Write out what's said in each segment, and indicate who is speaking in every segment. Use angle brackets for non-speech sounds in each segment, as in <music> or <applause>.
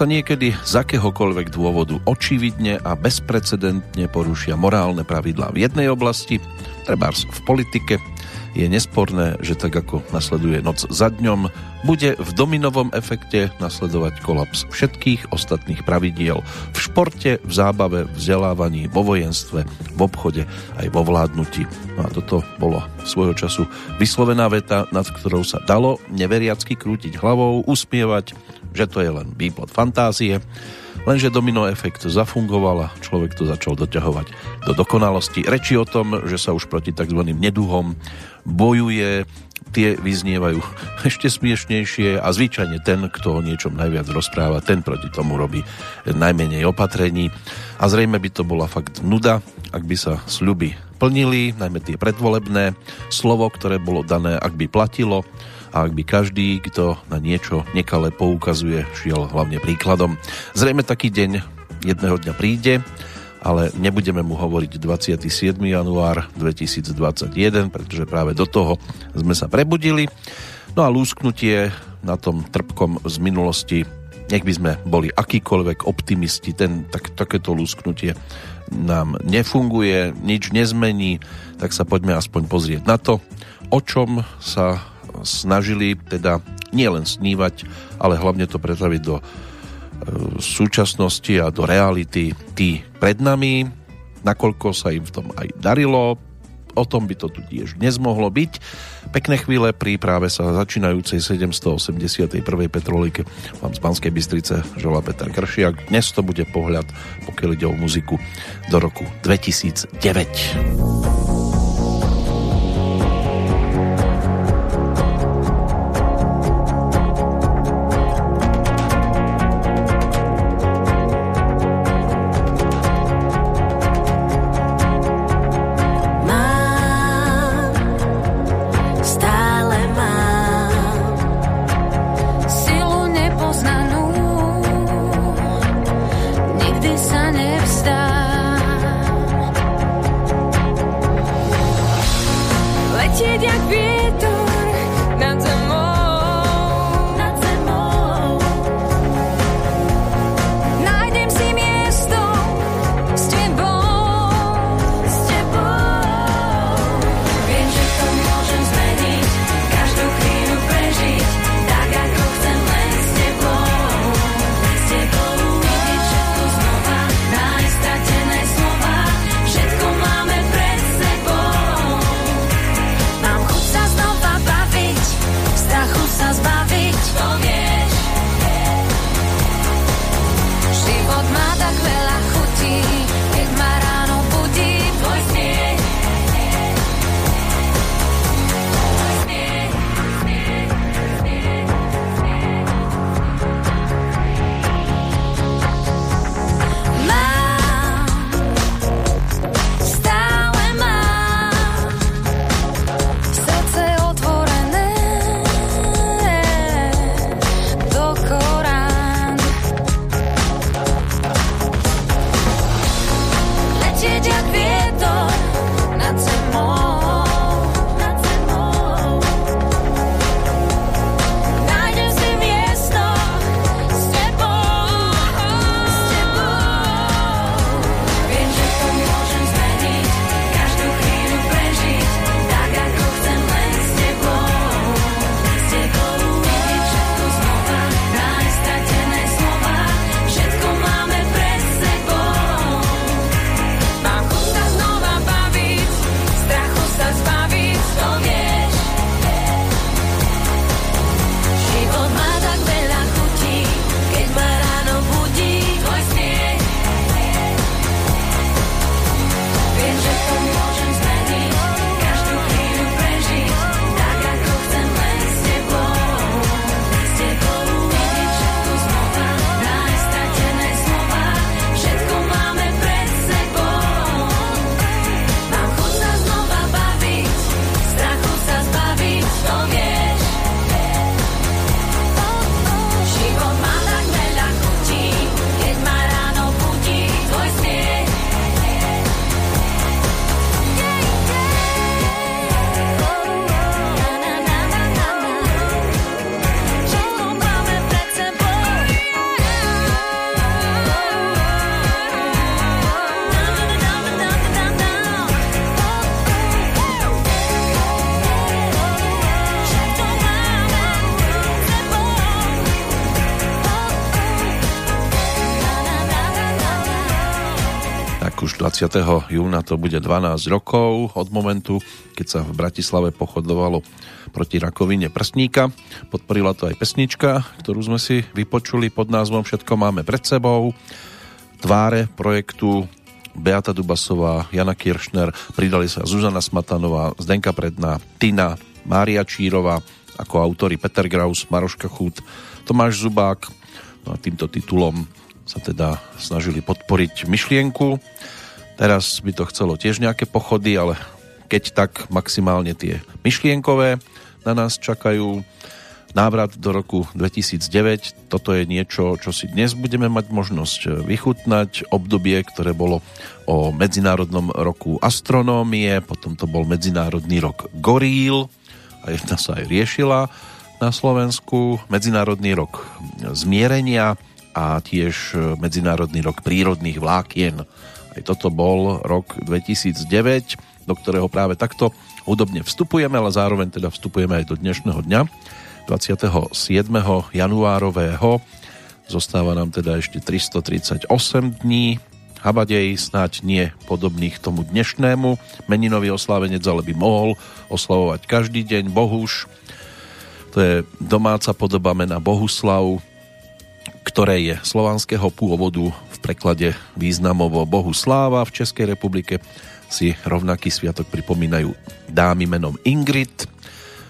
Speaker 1: Sa niekedy z akéhokoľvek dôvodu očividne a bezprecedentne porušia morálne pravidlá v jednej oblasti, trebárs v politike, je nesporné, že tak ako nasleduje noc za dňom, bude v dominovom efekte nasledovať kolaps všetkých ostatných pravidiel v športe, v zábave, v vzdelávaní, vo vojenstve, v obchode aj vo vládnutí. No a toto bolo svojho času vyslovená veta, nad ktorou sa dalo neveriacky krútiť hlavou, usmievať, že to je len výplod fantázie Lenže domino efekt zafungoval a človek to začal doťahovať do dokonalosti. Reči o tom, že sa už proti tzv. neduhom bojuje, tie vyznievajú <laughs> ešte smiešnejšie a zvyčajne ten, kto o niečom najviac rozpráva, ten proti tomu robí najmenej opatrení. A zrejme by to bola fakt nuda, ak by sa sľuby plnili, najmä tie predvolebné slovo, ktoré bolo dané, ak by platilo, a ak by každý, kto na niečo nekale poukazuje, šiel hlavne príkladom. Zrejme taký deň jedného dňa príde, ale nebudeme mu hovoriť 27. január 2021, pretože práve do toho sme sa prebudili. No a lúsknutie na tom trpkom z minulosti, nech by sme boli akýkoľvek optimisti, ten, tak, takéto lúsknutie nám nefunguje, nič nezmení, tak sa poďme aspoň pozrieť na to, o čom sa snažili teda nielen snívať, ale hlavne to pretaviť do e, súčasnosti a do reality tí pred nami, nakoľko sa im v tom aj darilo, o tom by to tu tiež dnes byť. Pekné chvíle pri práve sa začínajúcej 781. petrolíke vám z Banskej Bystrice želá Peter Kršiak. Dnes to bude pohľad, pokiaľ ide o muziku, do roku 2009. Tak už 20. júna to bude 12 rokov od momentu, keď sa v Bratislave pochodovalo proti rakovine prsníka. Podporila to aj pesnička, ktorú sme si vypočuli pod názvom Všetko máme pred sebou. Tváre projektu Beata Dubasová, Jana Kiršner, pridali sa Zuzana Smatanová, Zdenka Predná, Tina, Mária Čírová, ako autory Peter Graus, Maroška Chút, Tomáš Zubák. No a týmto titulom sa teda snažili podporiť myšlienku. Teraz by to chcelo tiež nejaké pochody, ale keď tak maximálne tie myšlienkové na nás čakajú. Návrat do roku 2009, toto je niečo, čo si dnes budeme mať možnosť vychutnať. Obdobie, ktoré bolo o Medzinárodnom roku astronómie, potom to bol Medzinárodný rok goríl a jedna sa aj riešila na Slovensku. Medzinárodný rok zmierenia, a tiež e, Medzinárodný rok prírodných vlákien. Aj toto bol rok 2009, do ktorého práve takto hudobne vstupujeme, ale zároveň teda vstupujeme aj do dnešného dňa, 27. januárového. Zostáva nám teda ešte 338 dní, Habadej snáď nie podobných tomu dnešnému. Meninový oslávenec ale by mohol oslavovať každý deň. Bohuš, to je domáca podoba mena Bohuslav, ktoré je slovanského pôvodu v preklade významovo Bohu sláva. V Českej republike si rovnaký sviatok pripomínajú dámy menom Ingrid.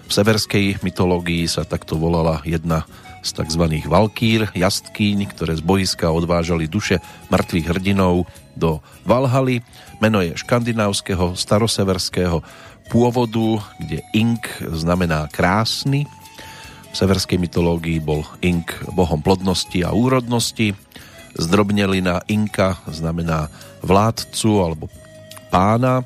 Speaker 1: V severskej mytológii sa takto volala jedna z tzv. valkír, jastkýň, ktoré z boiska odvážali duše mŕtvych hrdinov do Valhaly. Meno je škandinávskeho, staroseverského pôvodu, kde ink znamená krásny v severskej mytológii bol Ink bohom plodnosti a úrodnosti. Zdrobnelina Inka znamená vládcu alebo pána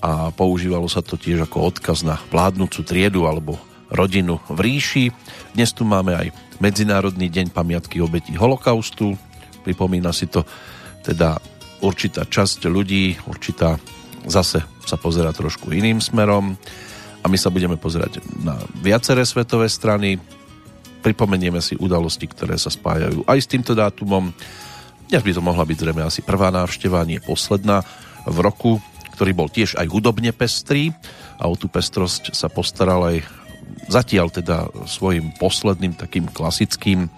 Speaker 1: a používalo sa to tiež ako odkaz na vládnúcu triedu alebo rodinu v ríši. Dnes tu máme aj Medzinárodný deň pamiatky obetí holokaustu. Pripomína si to teda určitá časť ľudí, určitá zase sa pozera trošku iným smerom a my sa budeme pozerať na viaceré svetové strany. Pripomenieme si udalosti, ktoré sa spájajú aj s týmto dátumom. Dnes by to mohla byť zrejme asi prvá návšteva, nie posledná v roku, ktorý bol tiež aj hudobne pestrý a o tú pestrosť sa postaral aj zatiaľ teda svojim posledným takým klasickým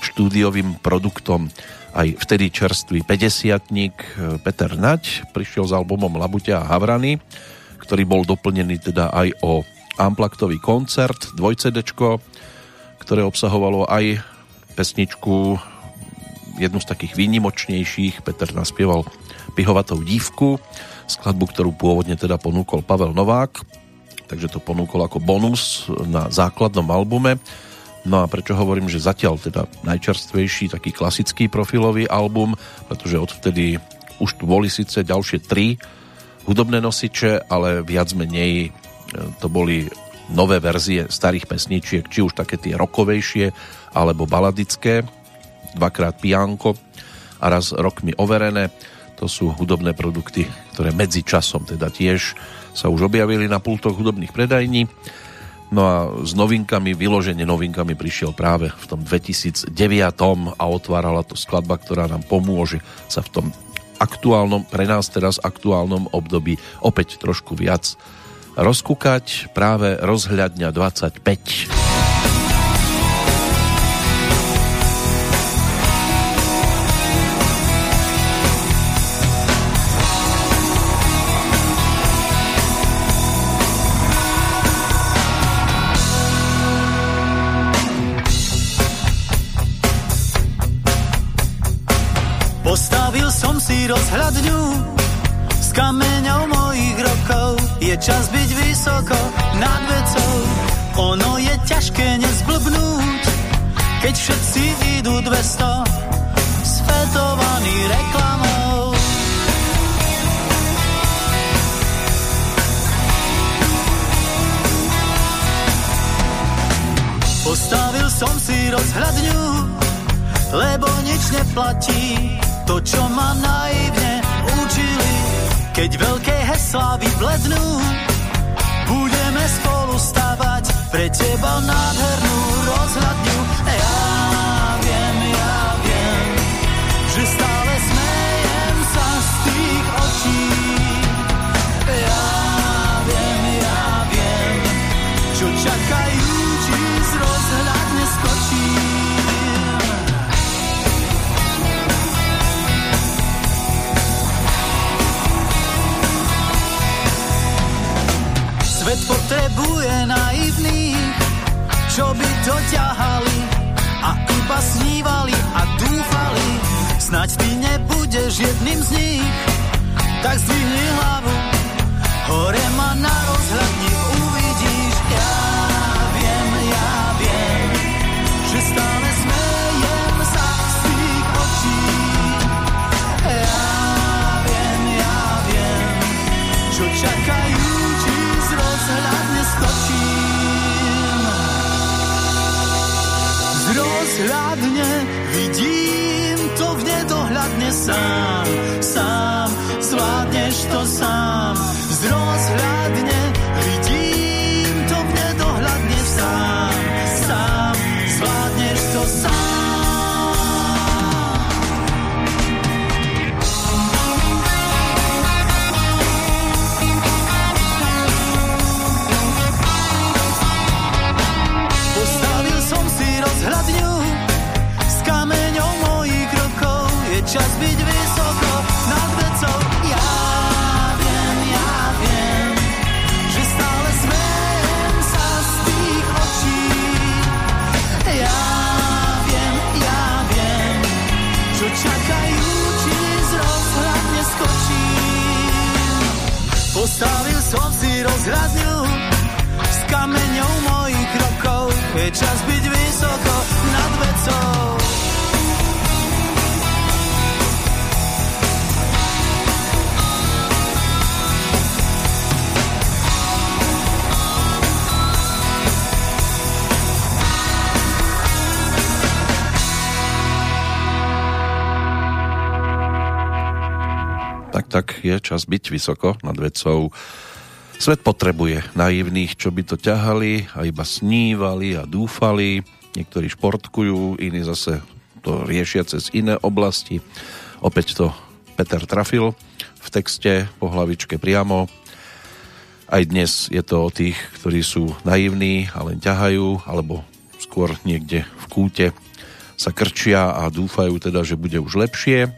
Speaker 1: štúdiovým produktom aj vtedy čerstvý 50 Peter Nať prišiel s albumom Labuťa a Havrany ktorý bol doplnený teda aj o amplaktový koncert, dvojcedečko, ktoré obsahovalo aj pesničku, jednu z takých výnimočnejších, Peter naspieval Pihovatou dívku, skladbu, ktorú pôvodne teda ponúkol Pavel Novák, takže to ponúkol ako bonus na základnom albume. No a prečo hovorím, že zatiaľ teda najčerstvejší taký klasický profilový album, pretože odvtedy už tu boli síce ďalšie tri hudobné nosiče, ale viac menej e, to boli nové verzie starých pesničiek, či už také tie rokovejšie, alebo baladické, dvakrát pianko a raz rok mi overené. To sú hudobné produkty, ktoré medzi časom teda tiež sa už objavili na pultoch hudobných predajní. No a s novinkami, vyložene novinkami prišiel práve v tom 2009 a otvárala to skladba, ktorá nám pomôže sa v tom aktuálnom, pre nás teraz aktuálnom období opäť trošku viac rozkúkať práve rozhľadňa 25.
Speaker 2: rozhľadňu s kameňou mojich rokov. Je čas byť vysoko nad vecou, ono je ťažké nezblbnúť, keď všetci idú 200 svetovaný reklamou. Postavil som si rozhľadňu, lebo nič neplatí to, čo ma naivne učili, keď veľké heslá vyblednú, budeme spolu stavať pre teba nádhernú rozhľadňu.
Speaker 3: Potrebuje naivných, čo by to ťahali a iba snívali a dúfali. Snaď ty nebudeš jedným z nich, tak zdvihni hlavu, hore ma na rozhľadni uvidíš. Rozhľadne vidím to v nedohľadne sám, sám, zvládneš to sám. Z rozhľadňu s kameňou mojich rokov. Je čas byť vysoko nad vecou.
Speaker 1: Tak je čas byť vysoko nad vecou. Svet potrebuje naivných, čo by to ťahali a iba snívali a dúfali. Niektorí športkujú, iní zase to riešia cez iné oblasti. Opäť to Peter trafil v texte po hlavičke priamo. Aj dnes je to o tých, ktorí sú naivní a len ťahajú, alebo skôr niekde v kúte sa krčia a dúfajú teda, že bude už lepšie.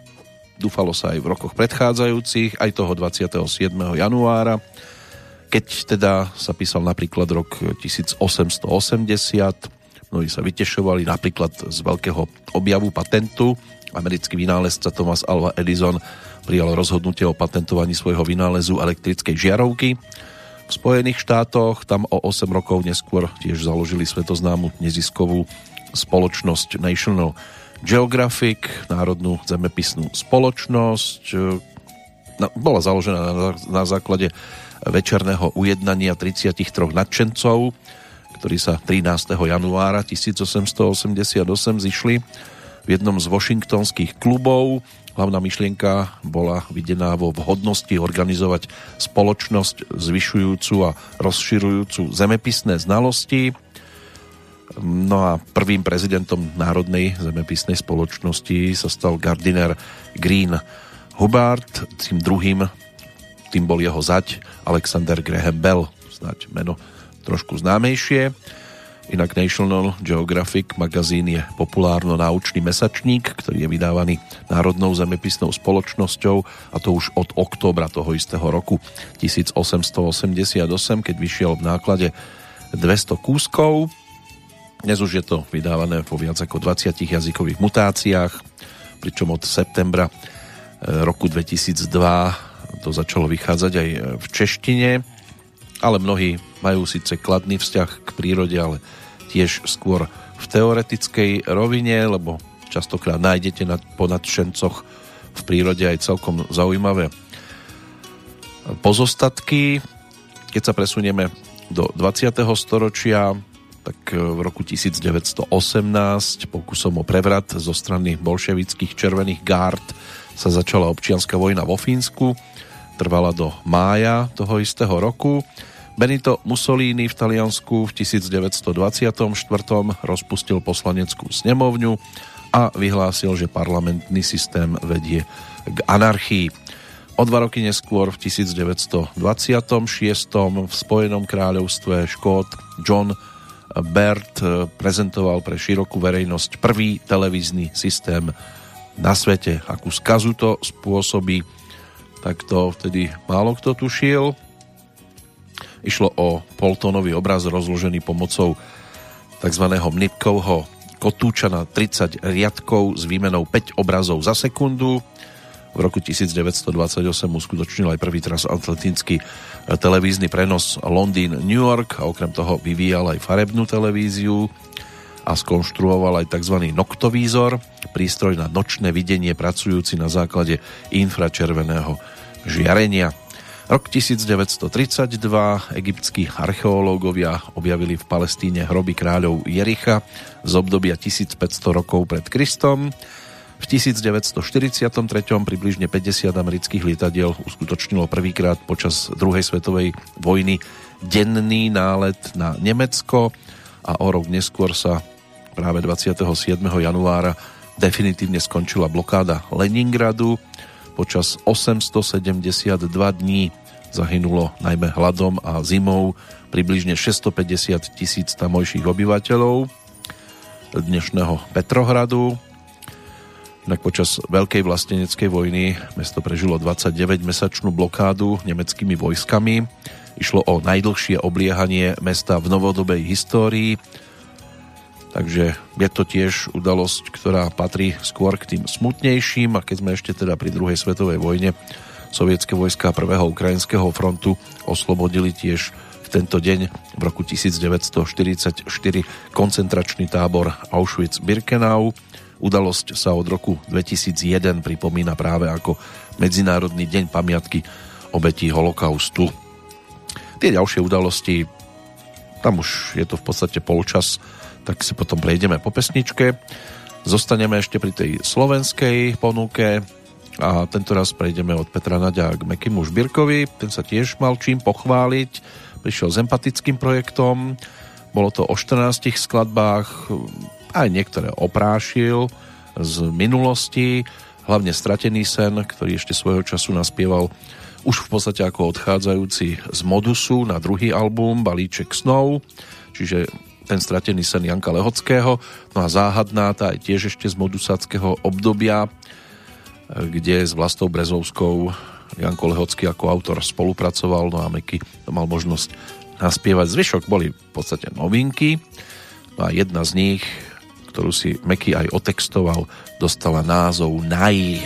Speaker 1: Dúfalo sa aj v rokoch predchádzajúcich, aj toho 27. januára, keď teda sa písal napríklad rok 1880, mnohí sa vytešovali napríklad z veľkého objavu patentu. Americký vynálezca Thomas Alva Edison prijal rozhodnutie o patentovaní svojho vynálezu elektrickej žiarovky. V Spojených štátoch tam o 8 rokov neskôr tiež založili svetoznámu neziskovú spoločnosť National Geographic, národnú zemepisnú spoločnosť. Bola založená na základe večerného ujednania 33 nadšencov, ktorí sa 13. januára 1888 zišli v jednom z washingtonských klubov. Hlavná myšlienka bola videná vo vhodnosti organizovať spoločnosť zvyšujúcu a rozširujúcu zemepisné znalosti. No a prvým prezidentom Národnej zemepisnej spoločnosti sa stal Gardiner Green Hubbard, tým druhým tým bol jeho zať Alexander Graham Bell, snáď meno trošku známejšie. Inak National Geographic magazín je populárno-náučný mesačník, ktorý je vydávaný Národnou zemepisnou spoločnosťou a to už od októbra toho istého roku 1888, keď vyšiel v náklade 200 kúskov. Dnes už je to vydávané po viac ako 20 jazykových mutáciách, pričom od septembra eh, roku 2002 to začalo vychádzať aj eh, v češtine, ale mnohí majú síce kladný vzťah k prírode, ale tiež skôr v teoretickej rovine, lebo častokrát nájdete na, po nadšencoch v prírode aj celkom zaujímavé pozostatky. Keď sa presunieme do 20. storočia, tak v roku 1918 pokusom o prevrat zo strany bolševických červených gárd sa začala občianská vojna vo Fínsku. Trvala do mája toho istého roku. Benito Mussolini v Taliansku v 1924. rozpustil poslaneckú snemovňu a vyhlásil, že parlamentný systém vedie k anarchii. O dva roky neskôr v 1926. v Spojenom kráľovstve Škót John Bert prezentoval pre širokú verejnosť prvý televízny systém na svete. Akú skazu to spôsobí, tak to vtedy málo kto tušil. Išlo o poltónový obraz rozložený pomocou tzv. Mnipkovho kotúča na 30 riadkov s výmenou 5 obrazov za sekundu. V roku 1928 uskutočnil aj prvý transatlantický televízny prenos Londýn-New York a okrem toho vyvíjal aj farebnú televíziu a skonštruoval aj tzv. noktovízor, prístroj na nočné videnie pracujúci na základe infračerveného žiarenia. Rok 1932 egyptskí archeológovia objavili v Palestíne hroby kráľov Jericha z obdobia 1500 rokov pred Kristom. V 1943 približne 50 amerických lietadiel uskutočnilo prvýkrát počas druhej svetovej vojny denný nálet na Nemecko a o rok neskôr sa práve 27. januára definitívne skončila blokáda Leningradu Počas 872 dní zahynulo najmä hladom a zimou približne 650 tisíc tamojších obyvateľov dnešného Petrohradu. Inak počas Veľkej vlasteneckej vojny mesto prežilo 29-mesačnú blokádu nemeckými vojskami. Išlo o najdlhšie obliehanie mesta v novodobej histórii Takže je to tiež udalosť, ktorá patrí skôr k tým smutnejším a keď sme ešte teda pri druhej svetovej vojne sovietské vojska prvého ukrajinského frontu oslobodili tiež v tento deň v roku 1944 koncentračný tábor Auschwitz-Birkenau. Udalosť sa od roku 2001 pripomína práve ako Medzinárodný deň pamiatky obetí holokaustu. Tie ďalšie udalosti, tam už je to v podstate polčas tak si potom prejdeme po pesničke. Zostaneme ešte pri tej slovenskej ponuke a tento raz prejdeme od Petra Nadia k Mekimu Žbirkovi. Ten sa tiež mal čím pochváliť. Prišiel s empatickým projektom. Bolo to o 14 skladbách, aj niektoré oprášil z minulosti, hlavne Stratený sen, ktorý ešte svojho času naspieval už v podstate ako odchádzajúci z Modusu na druhý album Balíček snov, čiže ten stratený sen Janka Lehockého. No a záhadná tá je tiež ešte z modusáckého obdobia, kde s Vlastou Brezovskou Janko Lehocký ako autor spolupracoval, no a Meky mal možnosť naspievať. Zvyšok boli v podstate novinky, no a jedna z nich, ktorú si Meky aj otextoval, dostala názov Naj.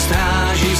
Speaker 4: Skalných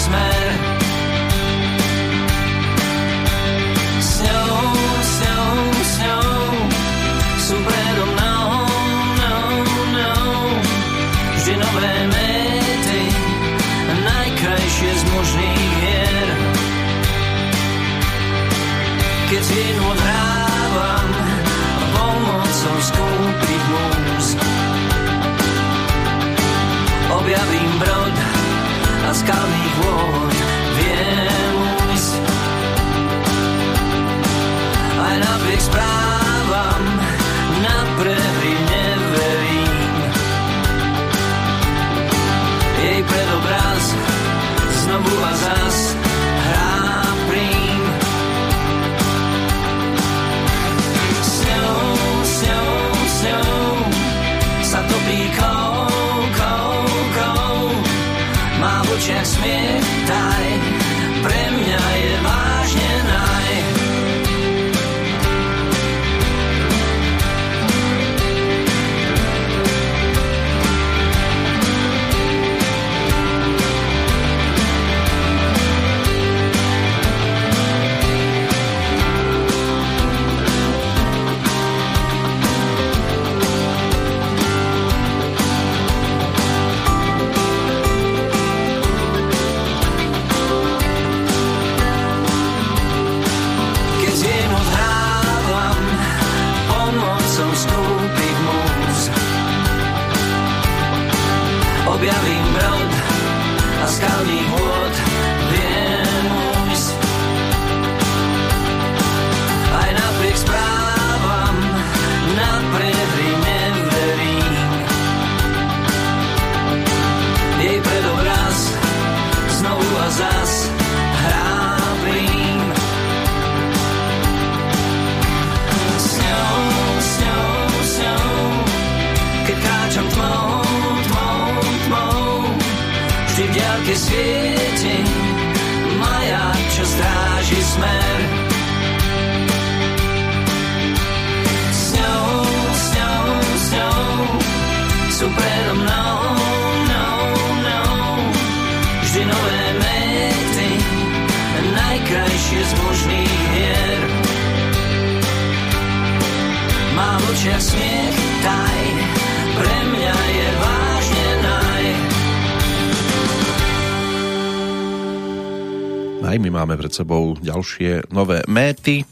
Speaker 1: ďalšie nové méty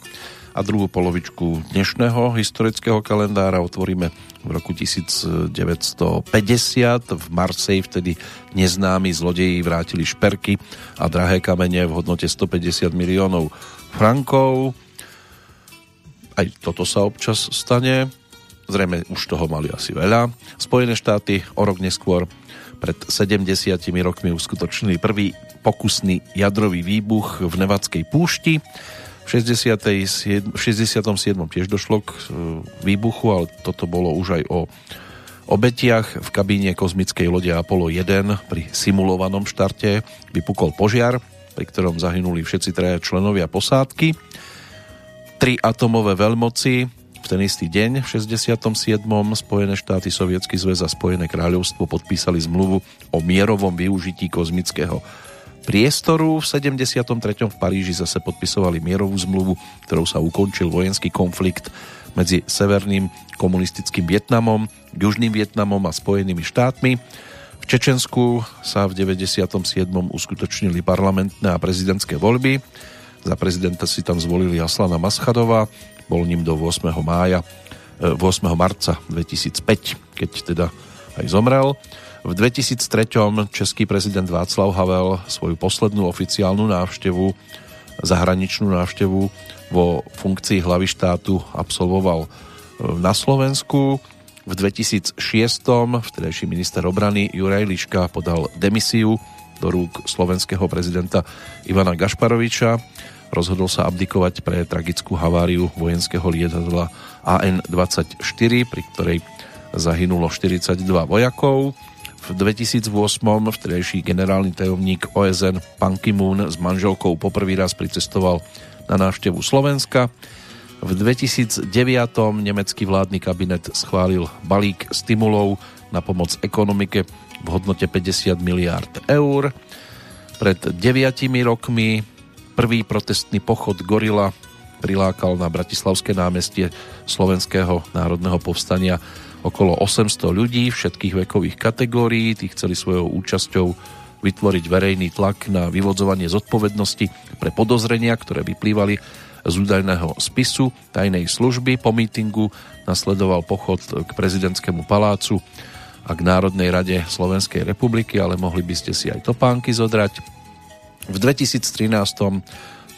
Speaker 1: a druhú polovičku dnešného historického kalendára otvoríme v roku 1950. V Marseille vtedy neznámi zlodeji vrátili šperky a drahé kamene v hodnote 150 miliónov frankov. Aj toto sa občas stane. Zrejme už toho mali asi veľa. Spojené štáty o rok neskôr pred 70 rokmi uskutočnili prvý pokusný jadrový výbuch v Nevadskej púšti. V 67. 67. tiež došlo k e, výbuchu, ale toto bolo už aj o obetiach. V kabíne kozmickej lode Apollo 1 pri simulovanom štarte vypukol požiar, pri ktorom zahynuli všetci traja členovia posádky. Tri atomové veľmoci v ten istý deň, v 67. Spojené štáty, Sovietsky zväz a Spojené kráľovstvo podpísali zmluvu o mierovom využití kozmického priestoru. V 73. v Paríži zase podpisovali mierovú zmluvu, ktorou sa ukončil vojenský konflikt medzi Severným komunistickým Vietnamom, Južným Vietnamom a Spojenými štátmi. V Čečensku sa v 97. uskutočnili parlamentné a prezidentské voľby. Za prezidenta si tam zvolili Aslana Maschadova, bol ním do 8. mája 8. marca 2005, keď teda aj zomrel. V 2003. český prezident Václav Havel svoju poslednú oficiálnu návštevu, zahraničnú návštevu vo funkcii hlavy štátu absolvoval e, na Slovensku. V 2006. vtedajší minister obrany Juraj Liška podal demisiu do rúk slovenského prezidenta Ivana Gašparoviča. Rozhodol sa abdikovať pre tragickú haváriu vojenského lietadla AN-24, pri ktorej zahynulo 42 vojakov. V 2008 vtedajší generálny tajomník OSN Pan Ki-moon s manželkou poprvý raz pricestoval na návštevu Slovenska. V 2009 nemecký vládny kabinet schválil balík stimulov na pomoc ekonomike v hodnote 50 miliárd eur. Pred 9 rokmi prvý protestný pochod Gorila prilákal na Bratislavské námestie Slovenského národného povstania okolo 800 ľudí všetkých vekových kategórií. Tí chceli svojou účasťou vytvoriť verejný tlak na vyvodzovanie zodpovednosti pre podozrenia, ktoré vyplývali z údajného spisu tajnej služby. Po mítingu nasledoval pochod k prezidentskému palácu a k Národnej rade Slovenskej republiky, ale mohli by ste si aj topánky zodrať. V 2013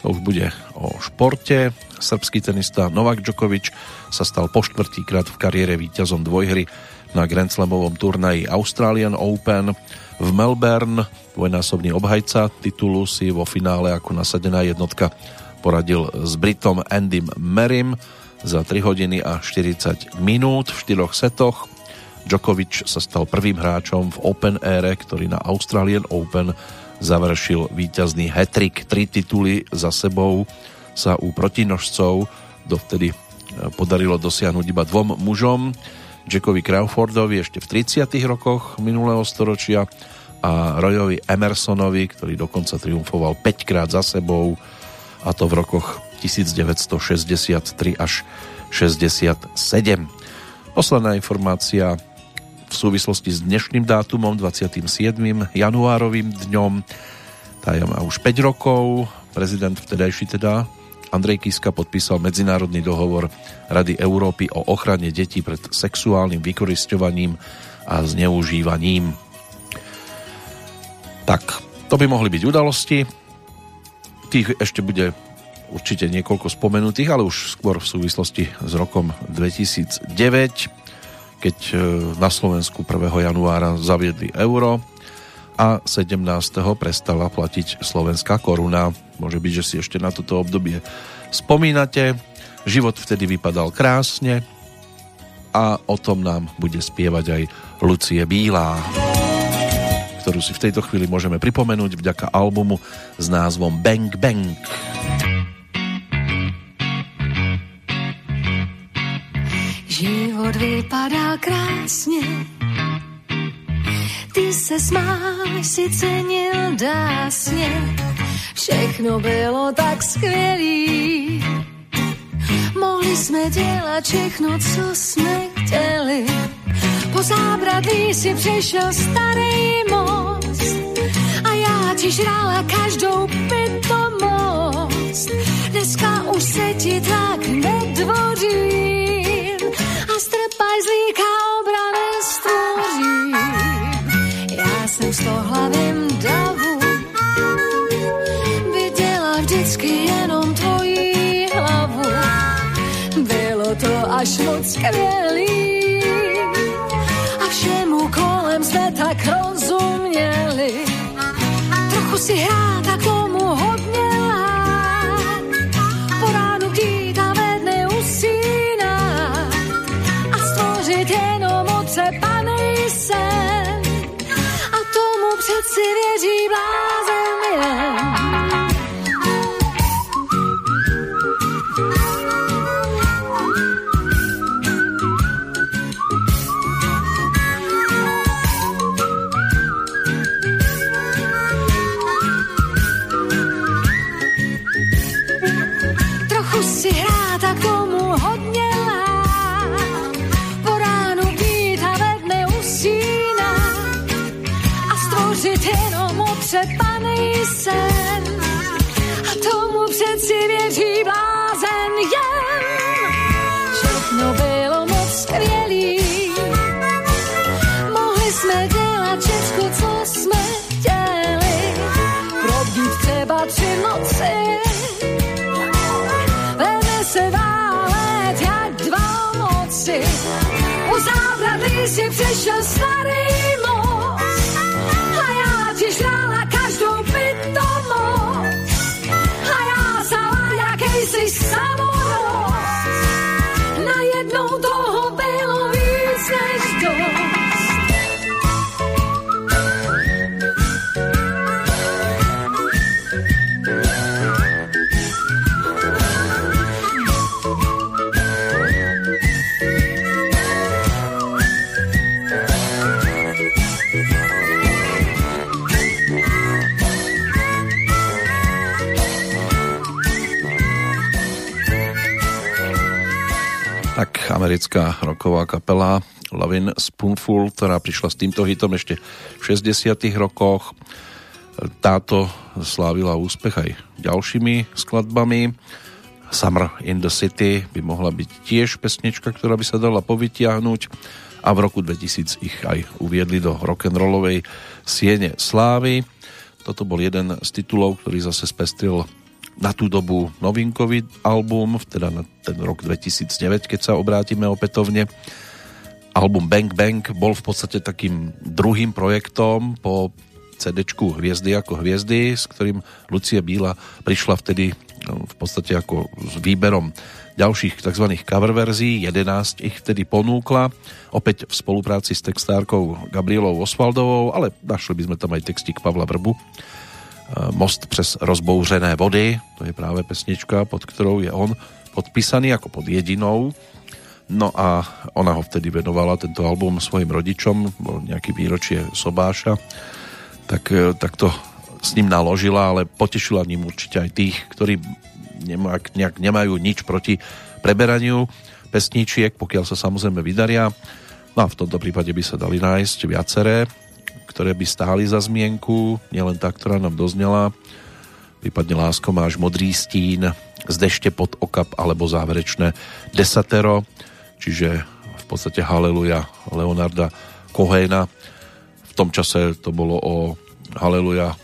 Speaker 1: to už bude o športe. Srbský tenista Novak Djokovic sa stal po štvrtýkrát v kariére víťazom dvojhry na Grand Slamovom turnaji Australian Open v Melbourne. Dvojnásobný obhajca titulu si vo finále ako nasadená jednotka poradil s Britom Andym Merim za 3 hodiny a 40 minút v štyroch setoch. Djokovic sa stal prvým hráčom v Open ére, ktorý na Australian Open završil víťazný hetrik, tri tituly za sebou sa u protinožcov dovtedy e, podarilo dosiahnuť iba dvom mužom, Jackovi Crawfordovi ešte v 30. rokoch minulého storočia a Royovi Emersonovi, ktorý dokonca triumfoval 5 krát za sebou a to v rokoch 1963 až 67. Posledná informácia v súvislosti s dnešným dátumom 27. januárovým dňom. Tá má už 5 rokov. Prezident vtedajší teda Andrej Kiska podpísal medzinárodný dohovor Rady Európy o ochrane detí pred sexuálnym vykoristovaním a zneužívaním. Tak, to by mohli byť udalosti. Tých ešte bude určite niekoľko spomenutých, ale už skôr v súvislosti s rokom 2009 keď e, na Slovensku 1. januára zaviedli euro a 17. prestala platiť slovenská koruna. Môže byť, že si ešte na toto obdobie spomínate. Život vtedy vypadal krásne a o tom nám bude spievať aj Lucie Bílá. ktorú si v tejto chvíli môžeme pripomenúť vďaka albumu s názvom Bang Bang.
Speaker 5: Život vypadá krásně, ty se smáš, si cenil dásně, všechno bylo tak skvělý. Mohli jsme dělat všechno, co jsme chtěli. Po zábradlí si přešel starý most a já ti žrala každou pitomost. Dneska už se ti tak nedvořím skvělý a všemu kolem jsme tak rozuměli. Trochu si hrát a zábradlí si
Speaker 1: americká roková kapela Lavin Spoonful, ktorá prišla s týmto hitom ešte v 60 rokoch. Táto slávila úspech aj ďalšími skladbami. Summer in the City by mohla byť tiež pesnička, ktorá by sa dala povytiahnuť a v roku 2000 ich aj uviedli do rock'n'rollovej siene slávy. Toto bol jeden z titulov, ktorý zase spestril na tú dobu novinkový album, teda na ten rok 2009, keď sa obrátime opätovne. Album Bang Bang bol v podstate takým druhým projektom po cd Hviezdy ako hviezdy, s ktorým Lucie Bíla prišla vtedy no, v podstate ako s výberom ďalších tzv. cover verzií, 11 ich vtedy ponúkla, opäť v spolupráci s textárkou Gabrielou Osvaldovou, ale našli by sme tam aj textík Pavla Vrbu. Most přes rozbouřené vody, to je práve pesnička, pod ktorou je on podpísaný ako pod jedinou. No a ona ho vtedy venovala, tento album, svojim rodičom, bol nejaký výročie Sobáša, tak, tak to s ním naložila, ale potešila ním určite aj tých, ktorí nejak, nejak nemajú nič proti preberaniu pesničiek, pokiaľ sa samozrejme vydaria. No a v tomto prípade by sa dali nájsť viaceré, ktoré by stáli za zmienku, nielen tá, ktorá nám doznela. Prípadne Lásko máš modrý stín, z dešte pod okap alebo záverečné desatero, čiže v podstate Haleluja Leonarda Kohena. V tom čase to bolo o Haleluja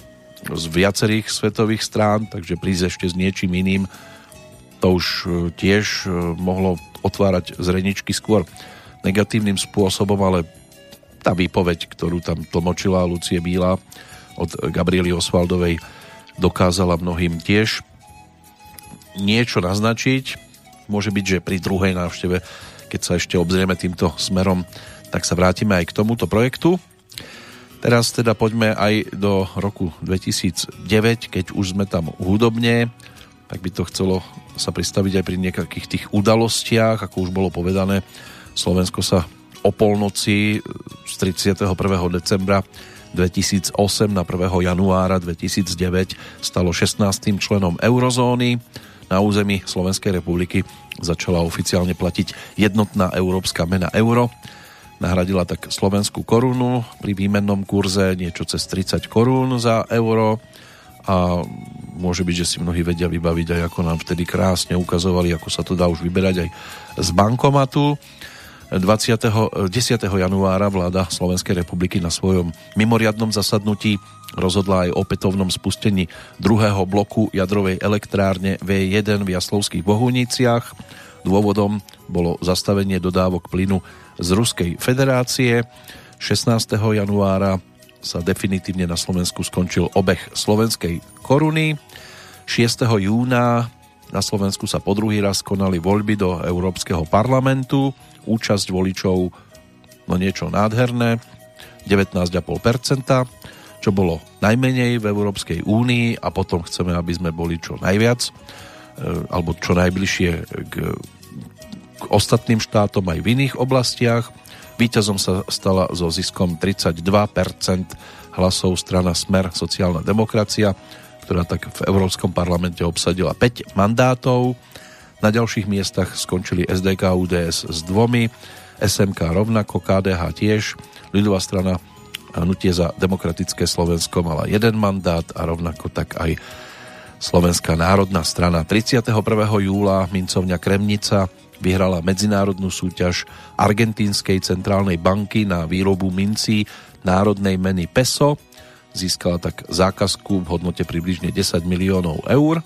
Speaker 1: z viacerých svetových strán, takže prísť ešte s niečím iným to už e, tiež e, mohlo otvárať zreničky skôr negatívnym spôsobom, ale tá výpoveď, ktorú tam tlmočila Lucie Bíla od Gabriely Osvaldovej dokázala mnohým tiež niečo naznačiť. Môže byť, že pri druhej návšteve, keď sa ešte obzrieme týmto smerom, tak sa vrátime aj k tomuto projektu. Teraz teda poďme aj do roku 2009, keď už sme tam hudobne, tak by to chcelo sa pristaviť aj pri nejakých tých udalostiach, ako už bolo povedané, Slovensko sa o polnoci z 31. decembra 2008 na 1. januára 2009 stalo 16. členom eurozóny. Na území Slovenskej republiky začala oficiálne platiť jednotná európska mena euro nahradila tak slovenskú korunu pri výmennom kurze niečo cez 30 korún za euro a môže byť, že si mnohí vedia vybaviť aj ako nám vtedy krásne ukazovali, ako sa to dá už vyberať aj z bankomatu. 20. 10. januára vláda Slovenskej republiky na svojom mimoriadnom zasadnutí rozhodla aj o opätovnom spustení druhého bloku jadrovej elektrárne V1 v Jaslovských Bohuniciach. Dôvodom bolo zastavenie dodávok plynu z Ruskej federácie. 16. januára sa definitívne na Slovensku skončil obeh slovenskej koruny. 6. júna na Slovensku sa po druhý raz konali voľby do Európskeho parlamentu. Účasť voličov no niečo nádherné, 19,5%, čo bolo najmenej v Európskej únii a potom chceme, aby sme boli čo najviac e, alebo čo najbližšie k k ostatným štátom aj v iných oblastiach. Výťazom sa stala so ziskom 32% hlasov strana Smer sociálna demokracia, ktorá tak v Európskom parlamente obsadila 5 mandátov. Na ďalších miestach skončili SDK UDS s dvomi, SMK rovnako, KDH tiež, ľudová strana Hnutie za demokratické Slovensko mala jeden mandát a rovnako tak aj Slovenská národná strana. 31. júla mincovňa Kremnica vyhrala medzinárodnú súťaž Argentínskej centrálnej banky na výrobu mincí národnej meny peso. Získala tak zákazku v hodnote približne 10 miliónov eur.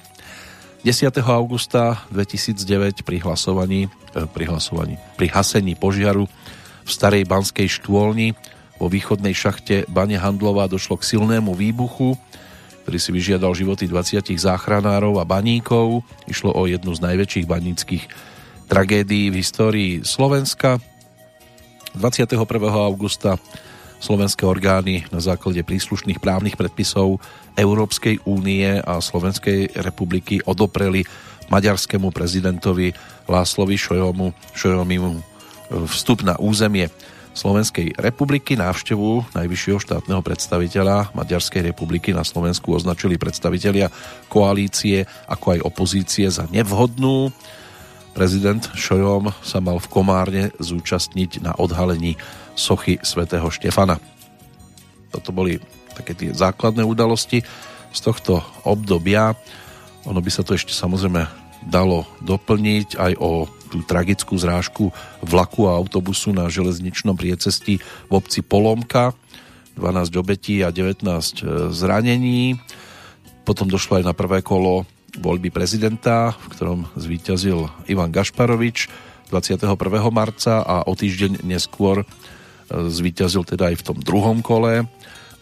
Speaker 1: 10. augusta 2009 pri hlasovaní, eh, pri hlasovaní, pri hasení požiaru v starej banskej štôlni vo východnej šachte Bane Handlová došlo k silnému výbuchu, ktorý si vyžiadal životy 20 záchranárov a baníkov. Išlo o jednu z najväčších baníckých tragédií v histórii Slovenska. 21. augusta slovenské orgány na základe príslušných právnych predpisov Európskej únie a Slovenskej republiky odopreli maďarskému prezidentovi Láslovi Šojomu, Šojomimu vstup na územie Slovenskej republiky. Návštevu najvyššieho štátneho predstaviteľa Maďarskej republiky na Slovensku označili predstavitelia koalície ako aj opozície za nevhodnú. Prezident Šojom sa mal v Komárne zúčastniť na odhalení sochy svätého Štefana. Toto boli také tie základné udalosti z tohto obdobia. Ono by sa to ešte samozrejme dalo doplniť aj o tú tragickú zrážku vlaku a autobusu na železničnom priecestí v obci Polomka. 12 obetí a 19 zranení. Potom došlo aj na prvé kolo voľby prezidenta, v ktorom zvíťazil Ivan Gašparovič 21. marca a o týždeň neskôr e, zvíťazil teda aj v tom druhom kole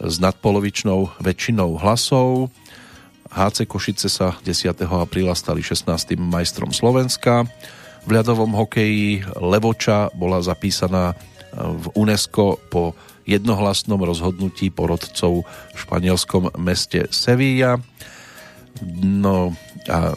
Speaker 1: s nadpolovičnou väčšinou hlasov. HC Košice sa 10. apríla stali 16. majstrom Slovenska. V ľadovom hokeji Levoča bola zapísaná v UNESCO po jednohlasnom rozhodnutí porodcov v španielskom meste Sevilla. No a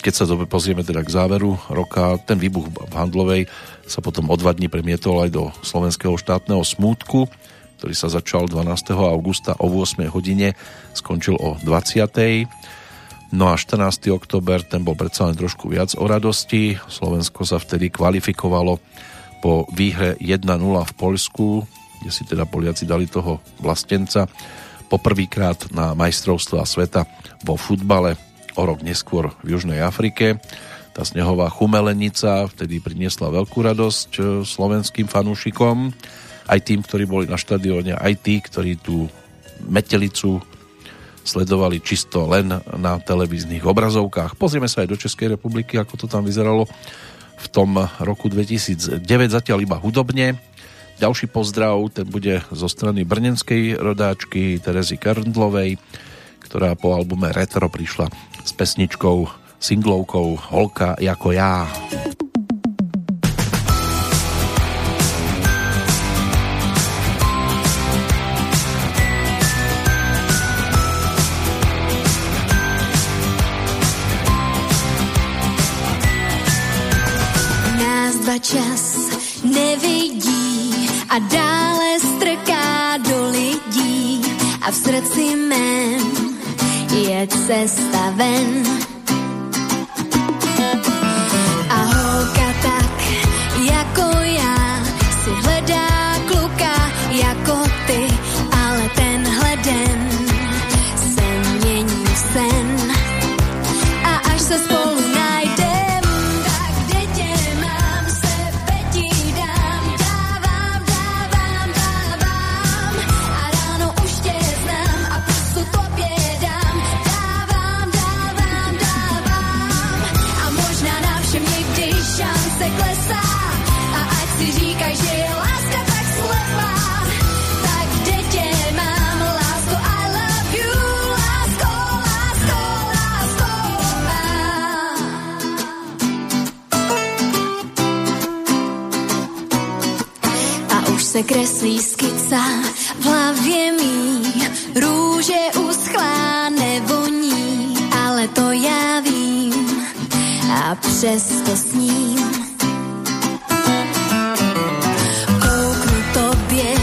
Speaker 1: keď sa dobe pozrieme teda k záveru roka, ten výbuch v Handlovej sa potom o dva dní premietol aj do slovenského štátneho smútku, ktorý sa začal 12. augusta o 8 hodine, skončil o 20. No a 14. oktober, ten bol predsa len trošku viac o radosti. Slovensko sa vtedy kvalifikovalo po výhre 1-0 v Poľsku, kde si teda Poliaci dali toho vlastenca poprvýkrát na majstrovstvá sveta vo futbale o rok neskôr v Južnej Afrike. Tá snehová chumelenica vtedy priniesla veľkú radosť e, slovenským fanúšikom, aj tým, ktorí boli na štadióne, aj tí, ktorí tú metelicu sledovali čisto len na televíznych obrazovkách. Pozrieme sa aj do Českej republiky, ako to tam vyzeralo v tom roku 2009, zatiaľ iba hudobne. Ďalší pozdrav, ten bude zo strany brnenskej rodáčky Terezy Karndlovej, ktorá po albume Retro prišla s pesničkou, singlovkou Holka ako ja.
Speaker 6: čas nevidí a dále strká do lidí a v srdci mém je cesta ven. Jako ty, ale tenhle se mění sen. se kreslí skica v hlavě mý, růže uschlá nevoní, ale to já vím a přesto s ním. Kouknu tobě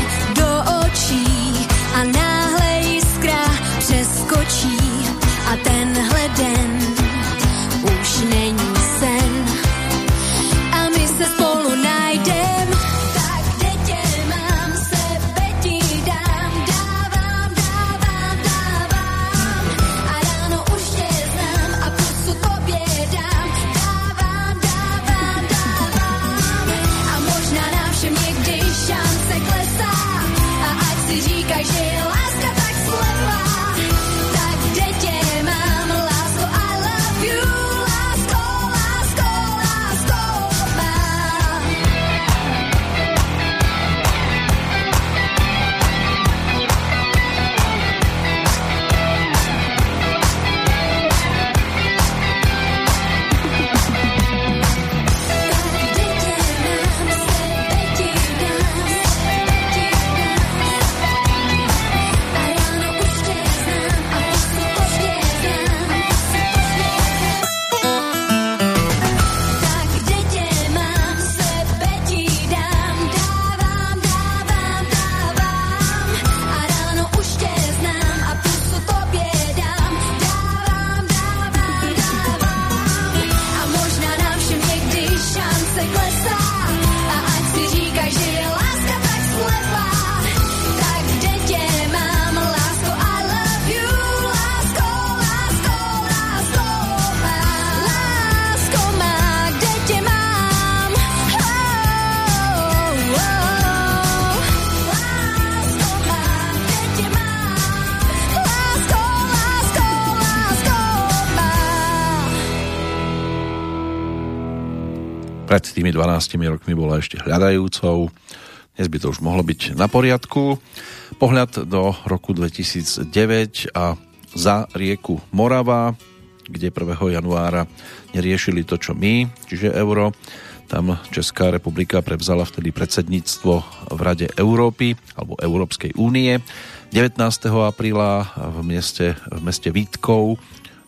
Speaker 1: 12 rokmi bola ešte hľadajúcou. Dnes by to už mohlo byť na poriadku. Pohľad do roku 2009 a za rieku Morava, kde 1. januára neriešili to, čo my, čiže euro. Tam Česká republika prevzala vtedy predsedníctvo v Rade Európy alebo Európskej únie. 19. apríla v meste, v meste Vítkov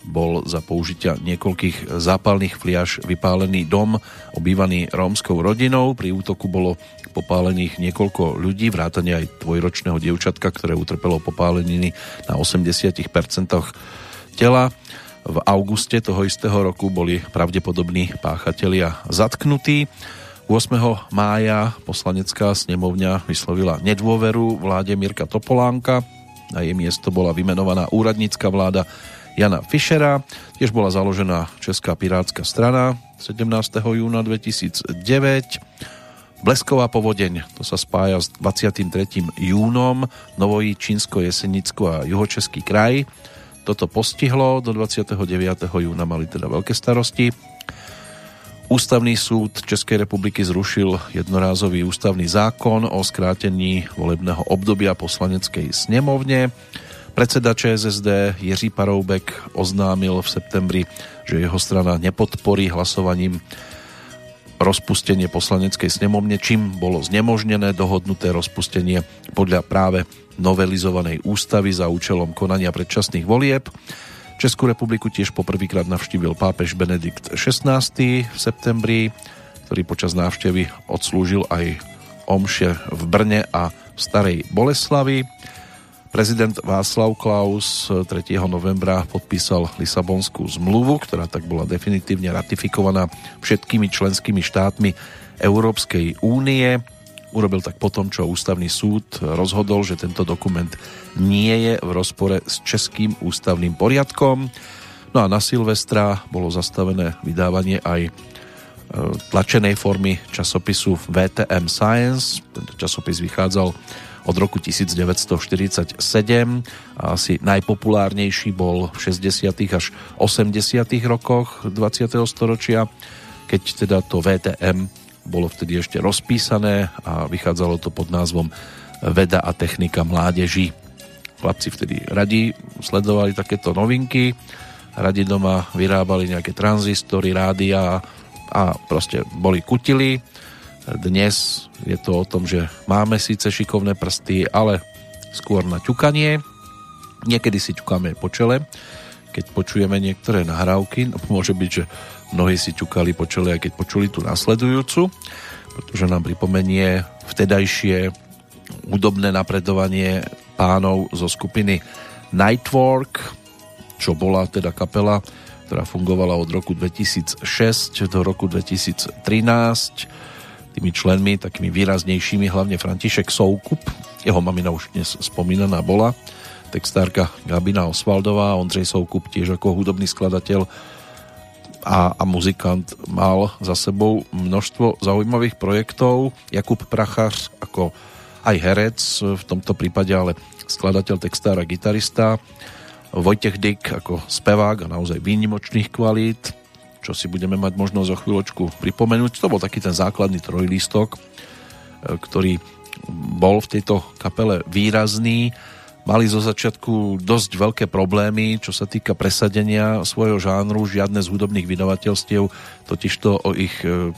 Speaker 1: bol za použitia niekoľkých zápalných fliaž vypálený dom obývaný rómskou rodinou. Pri útoku bolo popálených niekoľko ľudí, vrátane aj dvojročného dievčatka, ktoré utrpelo popáleniny na 80% tela. V auguste toho istého roku boli pravdepodobní páchatelia zatknutí. 8. mája poslanecká snemovňa vyslovila nedôveru vláde Mirka Topolánka. Na jej miesto bola vymenovaná úradnícka vláda Jana Fischera. Tiež bola založená Česká pirátska strana 17. júna 2009. Blesková povodeň, to sa spája s 23. júnom, Novojí, Čínsko, Jesenicko a Juhočeský kraj. Toto postihlo, do 29. júna mali teda veľké starosti. Ústavný súd Českej republiky zrušil jednorázový ústavný zákon o skrátení volebného obdobia poslaneckej snemovne. Predseda ČSSD Jiří Paroubek oznámil v septembri, že jeho strana nepodporí hlasovaním rozpustenie poslaneckej snemovne, čím bolo znemožnené dohodnuté rozpustenie podľa práve novelizovanej ústavy za účelom konania predčasných volieb. Českú republiku tiež poprvýkrát navštívil pápež Benedikt XVI v septembri. ktorý počas návštevy odslúžil aj omše v Brne a v Starej Boleslavi. Prezident Václav Klaus 3. novembra podpísal Lisabonskú zmluvu, ktorá tak bola definitívne ratifikovaná všetkými členskými štátmi Európskej únie. Urobil tak potom, čo ústavný súd rozhodol, že tento dokument nie je v rozpore s českým ústavným poriadkom. No a na Silvestra bolo zastavené vydávanie aj e, tlačenej formy časopisu VTM Science. Tento časopis vychádzal od roku 1947 a asi najpopulárnejší bol v 60. až 80. rokoch 20. storočia, keď teda to VTM bolo vtedy ešte rozpísané a vychádzalo to pod názvom Veda a technika mládeží. Chlapci vtedy radi sledovali takéto novinky, radi doma vyrábali nejaké tranzistory, rádia a proste boli kutili dnes je to o tom, že máme síce šikovné prsty, ale skôr na ťukanie. Niekedy si ťukáme po čele, keď počujeme niektoré nahrávky. No, môže byť, že mnohí si ťukali po čele, aj keď počuli tú nasledujúcu, pretože nám pripomenie vtedajšie údobné napredovanie pánov zo skupiny Nightwork, čo bola teda kapela, ktorá fungovala od roku 2006 do roku 2013 tými členmi, takými výraznejšími, hlavne František Soukup, jeho mamina už dnes spomínaná bola, textárka Gabina Osvaldová, Ondřej Soukup tiež ako hudobný skladateľ a, a muzikant mal za sebou množstvo zaujímavých projektov. Jakub Prachař ako aj herec, v tomto prípade ale skladateľ, textár a gitarista. Vojtech Dyk ako spevák a naozaj výnimočných kvalít čo si budeme mať možnosť o chvíľočku pripomenúť. To bol taký ten základný trojlistok, e, ktorý bol v tejto kapele výrazný. Mali zo začiatku dosť veľké problémy, čo sa týka presadenia svojho žánru, žiadne z hudobných vydavateľstiev, totižto o ich e,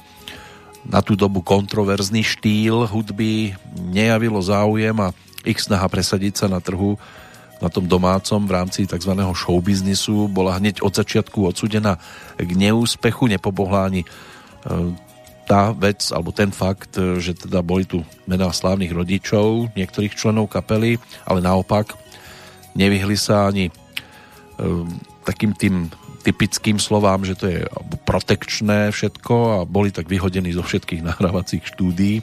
Speaker 1: na tú dobu kontroverzný štýl hudby nejavilo záujem a ich snaha presadiť sa na trhu na tom domácom v rámci tzv. showbiznisu bola hneď od začiatku odsudená k neúspechu, nepobohla ani e, tá vec, alebo ten fakt, e, že teda boli tu mená slávnych rodičov niektorých členov kapely, ale naopak nevyhli sa ani e, takým tým typickým slovám, že to je protekčné všetko a boli tak vyhodení zo všetkých nahrávacích štúdií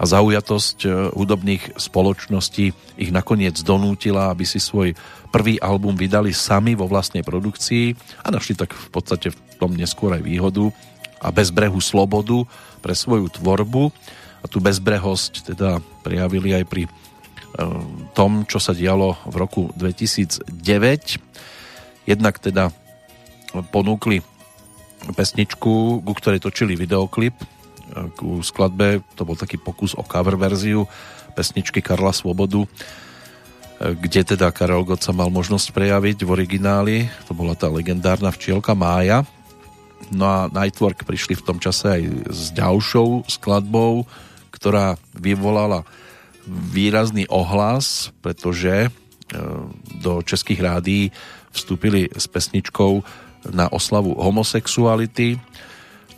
Speaker 1: a zaujatosť e, hudobných spoločností ich nakoniec donútila, aby si svoj prvý album vydali sami vo vlastnej produkcii a našli tak v podstate v tom neskôr aj výhodu a bezbrehu slobodu pre svoju tvorbu a tú bezbrehosť teda prijavili aj pri e, tom, čo sa dialo v roku 2009. Jednak teda ponúkli pesničku, ku ktorej točili videoklip ku skladbe, to bol taký pokus o cover verziu pesničky Karla Svobodu, kde teda Karel Gott sa mal možnosť prejaviť v origináli, to bola tá legendárna včielka Mája. No a Nightwork prišli v tom čase aj s ďalšou skladbou, ktorá vyvolala výrazný ohlas, pretože e, do českých rádií vstúpili s pesničkou na oslavu homosexuality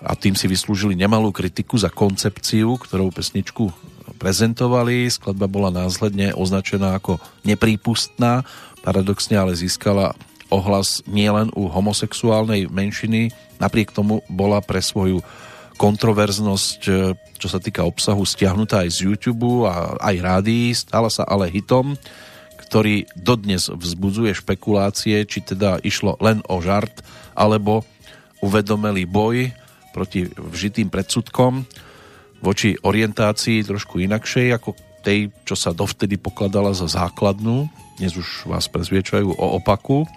Speaker 1: a tým si vyslúžili nemalú kritiku za koncepciu, ktorou pesničku prezentovali. Skladba bola následne označená ako neprípustná, paradoxne ale získala ohlas nielen u homosexuálnej menšiny, napriek tomu bola pre svoju kontroverznosť, čo sa týka obsahu, stiahnutá aj z YouTube a aj rádií, stala sa ale hitom, ktorý dodnes vzbudzuje špekulácie, či teda išlo len o žart, alebo uvedomelý boj proti vžitým predsudkom voči orientácii trošku inakšej ako tej, čo sa dovtedy pokladala za základnú. Dnes už vás prezviečajú o opaku.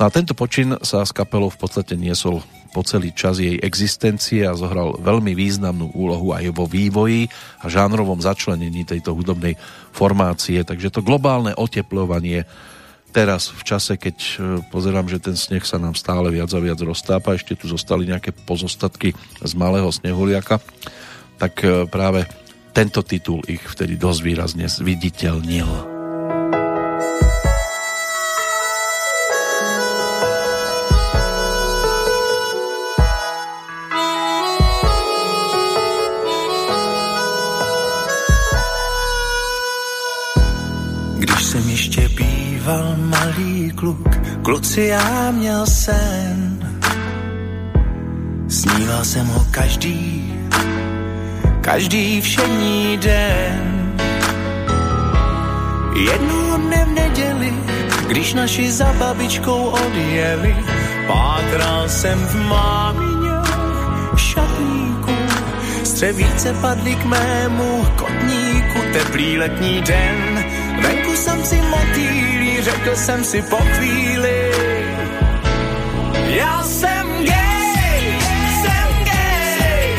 Speaker 1: No a tento počin sa s kapelou v podstate niesol po celý čas jej existencie a zohral veľmi významnú úlohu aj vo vývoji a žánrovom začlenení tejto hudobnej formácie. Takže to globálne oteplovanie teraz v čase, keď e, pozerám, že ten sneh sa nám stále viac a viac roztápa, ešte tu zostali nejaké pozostatky z malého snehuliaka, tak e, práve tento titul ich vtedy dosť výrazne zviditeľnil.
Speaker 2: Kluk, kluci já měl sen. Sníval jsem ho každý, každý všední den. Jednou dne v neděli, když naši za babičkou odjeli, pátral jsem v mámině šatníku. Střevíce padly k mému kotníku, teplý letní den. Venku jsem si motýlí, řekl jsem si po chvíli, já jsem gay, jsem gay,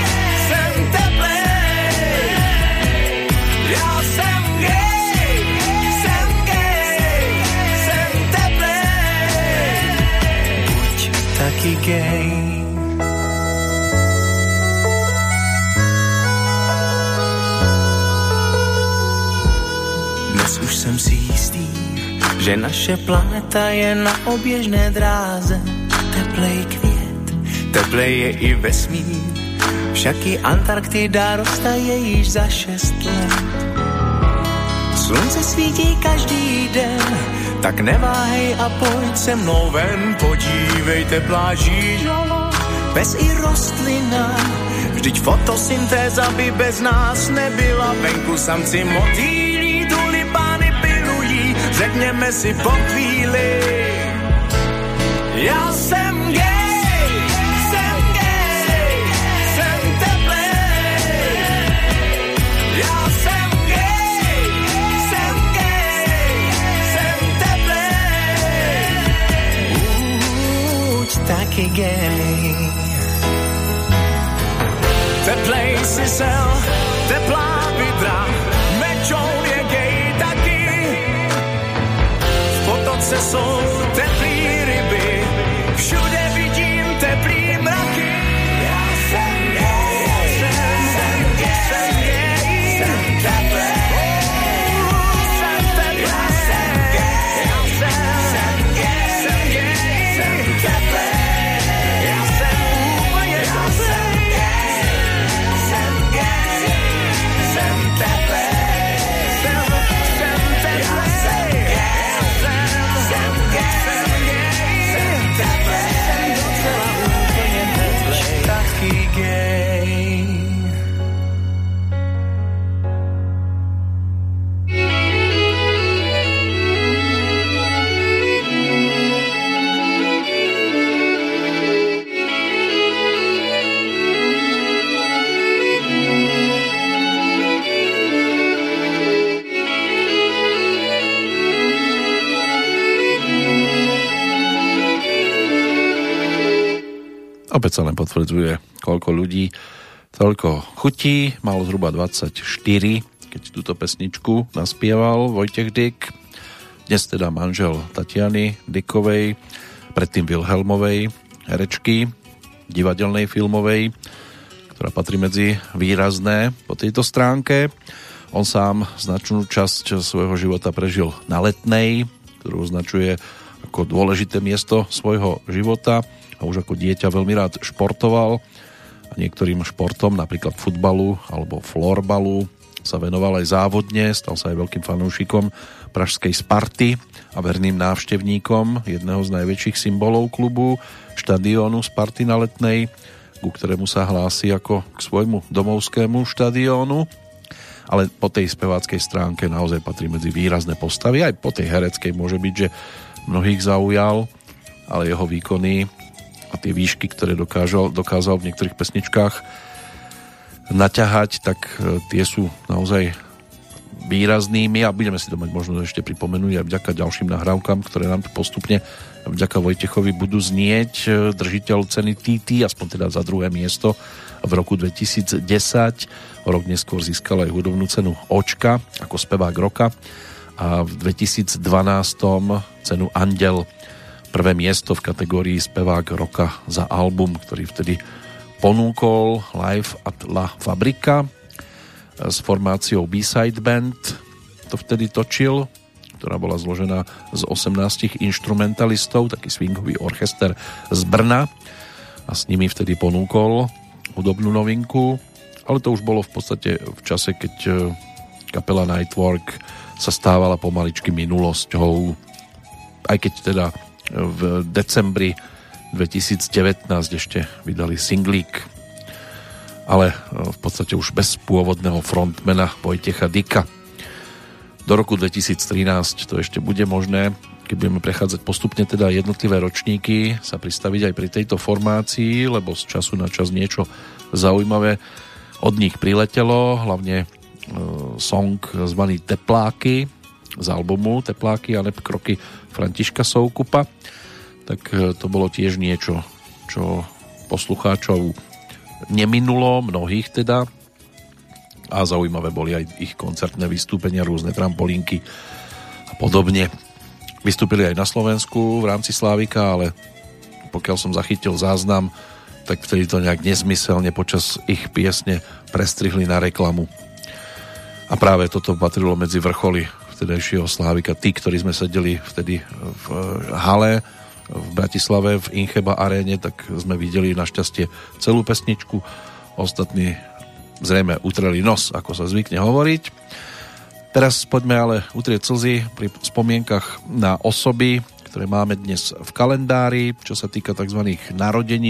Speaker 2: jsem teplej. Já jsem gay, jsem gay, jsem teplej. Buď gay. Že naše planeta je na oběžné dráze. Teplej květ, teplej je i vesmír, však i Antarktida roztaje již za šest let. Slunce svítí každý den, tak neváhej a pojď se mnou ven, podívejte pláží žolo, bez i rostlina. Vždyť fotosyntéza by bez nás nebyla, venku samci pilují, řekněme si po chvíli, já jsem gay, jsem gay, jsem teplej. Já jsem gay, jsem gay, jsem teplej. Buď taky gay. Teplej si sel, teplá vidra, potoce jsou teplý
Speaker 1: Opäť sa len potvrdzuje, koľko ľudí, toľko chutí. Mal zhruba 24, keď túto pesničku naspieval Vojtech Dyk. Dnes teda manžel Tatiany Dykovej, predtým Wilhelmovej, herečky, divadelnej filmovej, ktorá patrí medzi výrazné po tejto stránke. On sám značnú časť svojho života prežil na Letnej, ktorú označuje ako dôležité miesto svojho života a už ako dieťa veľmi rád športoval a niektorým športom, napríklad futbalu alebo florbalu sa venoval aj závodne, stal sa aj veľkým fanúšikom pražskej Sparty a verným návštevníkom jedného z najväčších symbolov klubu, štadiónu Sparty na Letnej, ku ktorému sa hlási ako k svojmu domovskému štadiónu ale po tej speváckej stránke naozaj patrí medzi výrazné postavy. Aj po tej hereckej môže byť, že mnohých zaujal, ale jeho výkony a tie výšky, ktoré dokážal, dokázal v niektorých pesničkách naťahať, tak e, tie sú naozaj výraznými a budeme si to mať možno ešte pripomenúť aj vďaka ďalším nahrávkam, ktoré nám tu postupne vďaka Vojtechovi budú znieť. E, Držiteľ ceny TT, aspoň teda za druhé miesto v roku 2010. O rok neskôr získal aj hudobnú cenu Očka ako spevák roka a v 2012 cenu Andel prvé miesto v kategórii spevák roka za album, ktorý vtedy ponúkol Live at La Fabrika s formáciou B-Side Band. To vtedy točil ktorá bola zložená z 18 instrumentalistov, taký swingový orchester z Brna. A s nimi vtedy ponúkol hudobnú novinku, ale to už bolo v podstate v čase, keď e, kapela Nightwork sa stávala pomaličky minulosťou. aj keď teda v decembri 2019 ešte vydali singlík, ale v podstate už bez pôvodného frontmana Vojtecha Dika. Do roku 2013 to ešte bude možné, keď budeme prechádzať postupne teda jednotlivé ročníky, sa pristaviť aj pri tejto formácii, lebo z času na čas niečo zaujímavé od nich priletelo, hlavne e, song zvaný Tepláky z albumu Tepláky a kroky Františka Soukupa tak e, to bolo tiež niečo, čo poslucháčov neminulo, mnohých teda a zaujímavé boli aj ich koncertné vystúpenia, rôzne trampolínky a podobne. Vystúpili aj na Slovensku v rámci Slávika, ale pokiaľ som zachytil záznam, tak vtedy to nejak nezmyselne počas ich piesne prestrihli na reklamu. A práve toto patrilo medzi vrcholy vtedajšieho Slávika. Tí, ktorí sme sedeli vtedy v hale, v Bratislave v Incheba aréne, tak sme videli našťastie celú pesničku. Ostatní zrejme utreli nos, ako sa zvykne hovoriť. Teraz poďme ale utrieť slzy pri spomienkach na osoby, ktoré máme dnes v kalendári, čo sa týka tzv.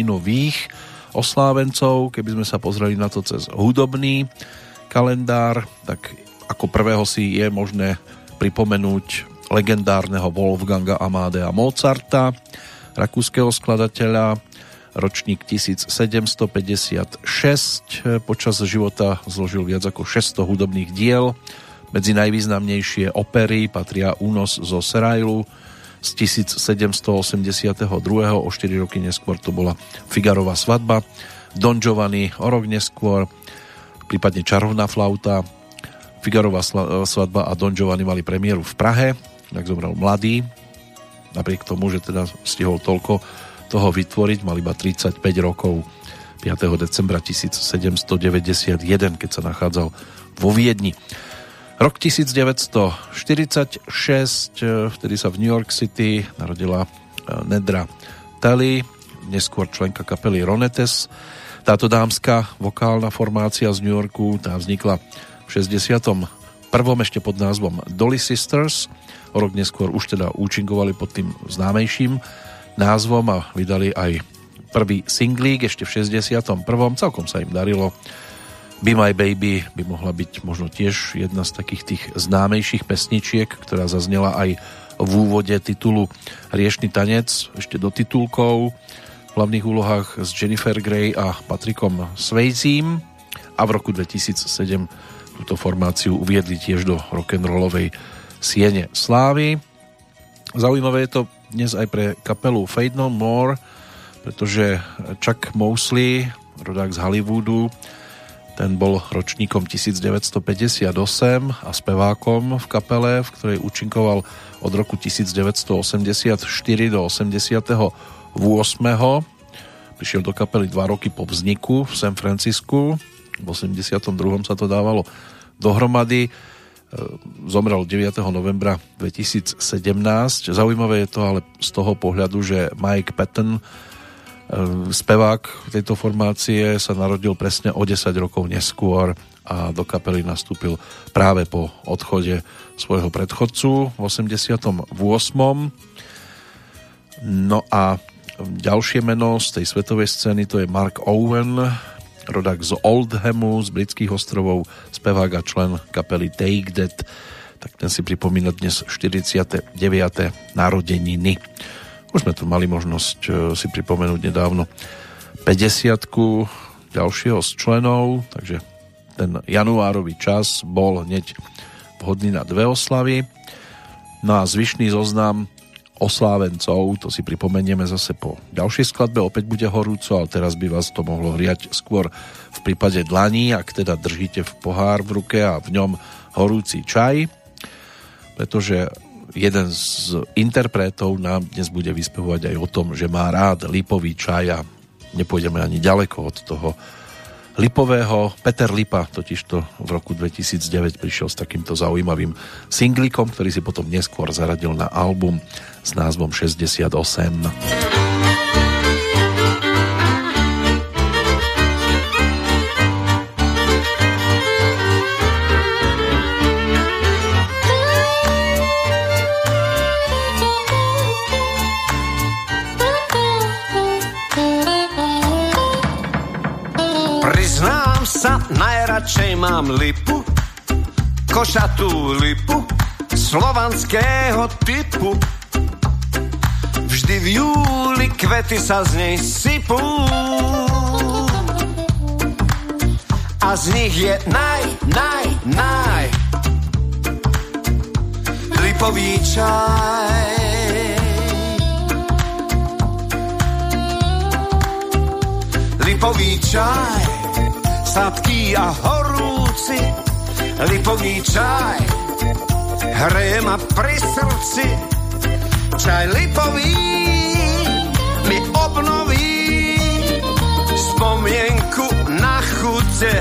Speaker 1: nových oslávencov. Keby sme sa pozreli na to cez hudobný kalendár, tak ako prvého si je možné pripomenúť legendárneho Wolfganga Amadea Mozarta, rakúskeho skladateľa, ročník 1756. Počas života zložil viac ako 600 hudobných diel. Medzi najvýznamnejšie opery patria Únos zo Serailu z 1782. O 4 roky neskôr to bola Figarová svadba. Don Giovanni o rok neskôr, prípadne Čarovná flauta, Figarová svadba a Don Giovanni mali premiéru v Prahe tak zomrel mladý, napriek tomu, že teda stihol toľko toho vytvoriť, mal iba 35 rokov 5. decembra 1791, keď sa nachádzal vo Viedni. Rok 1946, vtedy sa v New York City narodila e, Nedra Telly, neskôr členka kapely Ronettes. Táto dámska vokálna formácia z New Yorku tá vznikla v 61. ešte pod názvom Dolly Sisters O rok neskôr už teda účinkovali pod tým známejším názvom a vydali aj prvý singlík ešte v 61. Celkom sa im darilo. Be My Baby by mohla byť možno tiež jedna z takých tých známejších pesničiek, ktorá zaznela aj v úvode titulu Riešný tanec, ešte do titulkov hlavných úlohách s Jennifer Grey a Patrikom Swayzím a v roku 2007 túto formáciu uviedli tiež do rock'n'rollovej Siene Slávy. Zaujímavé je to dnes aj pre kapelu Fade No More, pretože Chuck Mosley, rodák z Hollywoodu, ten bol ročníkom 1958 a spevákom v kapele, v ktorej účinkoval od roku 1984 do 88. Prišiel do kapely dva roky po vzniku v San Francisku. V 82. sa to dávalo dohromady zomrel 9. novembra 2017. Zaujímavé je to ale z toho pohľadu, že Mike Patton, e, spevák tejto formácie, sa narodil presne o 10 rokov neskôr a do kapely nastúpil práve po odchode svojho predchodcu v 88. No a ďalšie meno z tej svetovej scény to je Mark Owen, rodák z Oldhamu, z britských ostrovov, spevák a člen kapely Take That, tak ten si pripomína dnes 49. narodeniny. Už sme tu mali možnosť e, si pripomenúť nedávno 50 ďalšieho z členov, takže ten januárový čas bol hneď vhodný na dve oslavy. No a zvyšný zoznam oslávencov, to si pripomenieme zase po ďalšej skladbe, opäť bude horúco, ale teraz by vás to mohlo hriať skôr v prípade dlaní, ak teda držíte v pohár v ruke a v ňom horúci čaj, pretože jeden z interpretov nám dnes bude vyspevovať aj o tom, že má rád lipový čaj a nepôjdeme ani ďaleko od toho Lipového. Peter Lipa totižto v roku 2009 prišiel s takýmto zaujímavým singlikom, ktorý si potom neskôr zaradil na album s názvom 68.
Speaker 7: Priznám sa, najradšej mám lipu, košatú lipu, slovanského typu, Vždy v júli kvety sa z nej sypú. A z nich je naj, naj, naj. Lipový čaj. Lipový čaj, sladký a horúci. Lipový čaj, hreje ma pri srdci. Čaj lipový mi obnoví spomienku na chute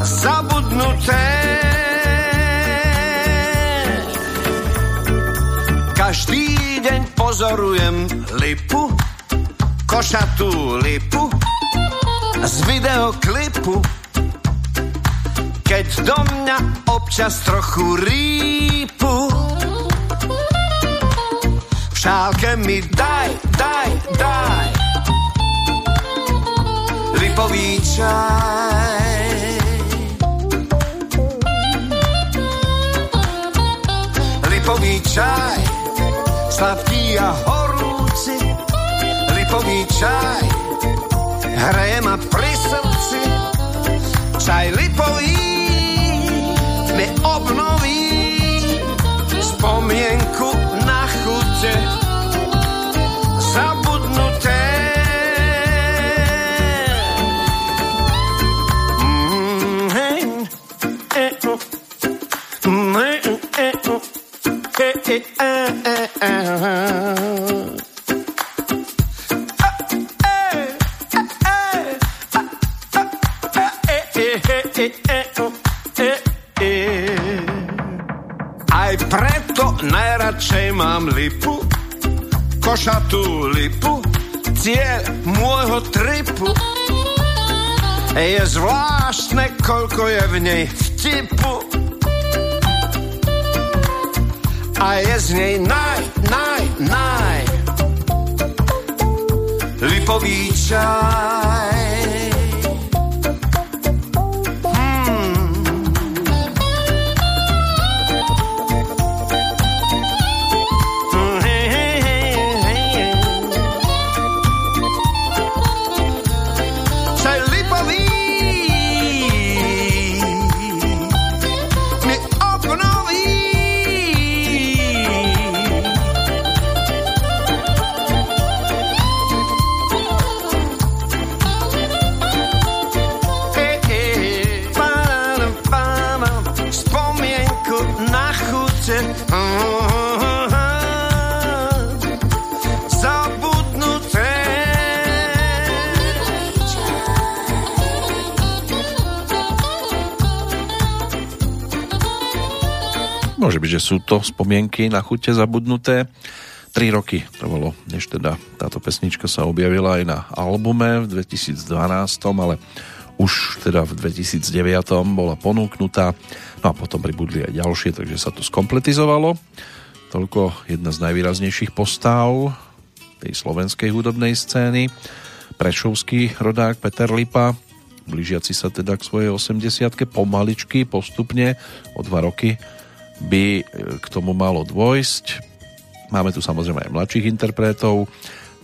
Speaker 7: zabudnuté. Každý deň pozorujem lipu, košatú lipu z videoklipu. Keď do mňa občas trochu rýpu, šálke mi daj, daj, daj. Lipový čaj. Lipový čaj, sladký a horúci, lipový čaj, hraje ma pri srdci, čaj lipový Aj preto najradšej mám lipu, košatú lipu, cieľ môjho tripu. Je zvláštne, koľko je v nej vtipu. A je z nej naj, Lipový
Speaker 1: Môže byť, že sú to spomienky na chute zabudnuté. Tri roky trvalo, než teda táto pesnička sa objavila aj na albume v 2012, ale už teda v 2009 bola ponúknutá. No a potom pribudli aj ďalšie, takže sa to skompletizovalo. Toľko jedna z najvýraznejších postáv tej slovenskej hudobnej scény. Prešovský rodák Peter Lipa, blížiaci sa teda k svojej 80 pomaličky, postupne o dva roky by k tomu malo dôjsť. Máme tu samozrejme aj mladších interpretov.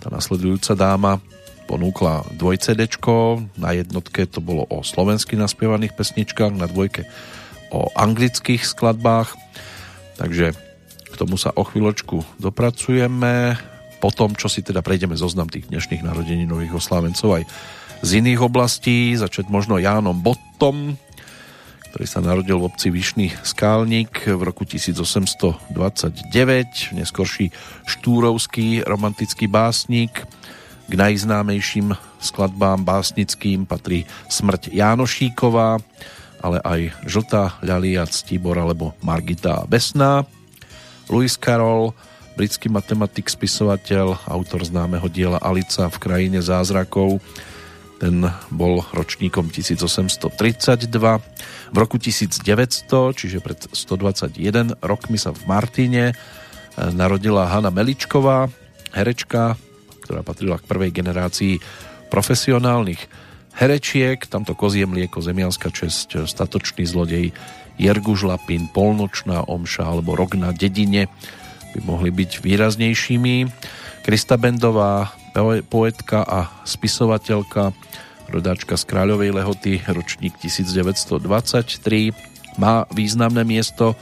Speaker 1: Tá nasledujúca dáma ponúkla dvoj CDčko. Na jednotke to bolo o slovensky naspievaných pesničkách, na dvojke o anglických skladbách. Takže k tomu sa o chvíľočku dopracujeme. Po tom, čo si teda prejdeme zoznam tých dnešných narodení nových oslávencov aj z iných oblastí, začať možno Jánom Bottom, ktorý sa narodil v obci Vyšný Skálnik v roku 1829, neskorší štúrovský romantický básnik. K najznámejším skladbám básnickým patrí Smrť Jánošíková, ale aj Žltá ľalia, Ctibor alebo Margita Besná. Lewis Carroll, britský matematik, spisovateľ, autor známeho diela Alica v krajine zázrakov, ten bol ročníkom 1832. V roku 1900, čiže pred 121 rokmi sa v Martine narodila Hanna Meličková, herečka, ktorá patrila k prvej generácii profesionálnych herečiek, tamto kozie mlieko, zemianská česť, statočný zlodej, Jerguž Lapin, Polnočná omša alebo Rok na dedine by mohli byť výraznejšími. Krista Bendová, poetka a spisovateľka, rodáčka z Kráľovej Lehoty, ročník 1923, má významné miesto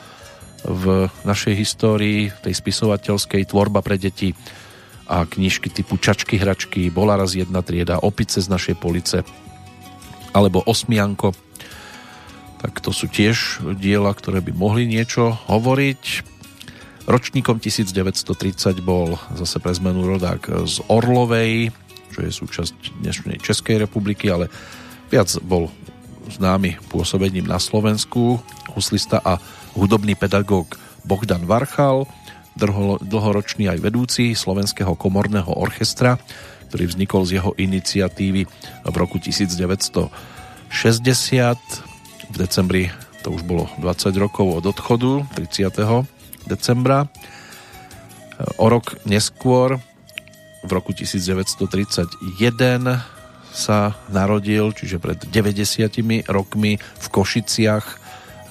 Speaker 1: v našej histórii, tej spisovateľskej tvorba pre deti a knižky typu Čačky, hračky, Bola raz jedna trieda, Opice z našej police alebo Osmianko. Tak to sú tiež diela, ktoré by mohli niečo hovoriť. Ročníkom 1930 bol zase pre zmenu rodák z Orlovej, čo je súčasť dnešnej Českej republiky, ale viac bol známy pôsobením na Slovensku, huslista a hudobný pedagóg Bohdan Varchal, dlhoročný aj vedúci Slovenského komorného orchestra, ktorý vznikol z jeho iniciatívy v roku 1960. V decembri to už bolo 20 rokov od odchodu, 30. decembra. O rok neskôr, v roku 1931, sa narodil, čiže pred 90 rokmi v Košiciach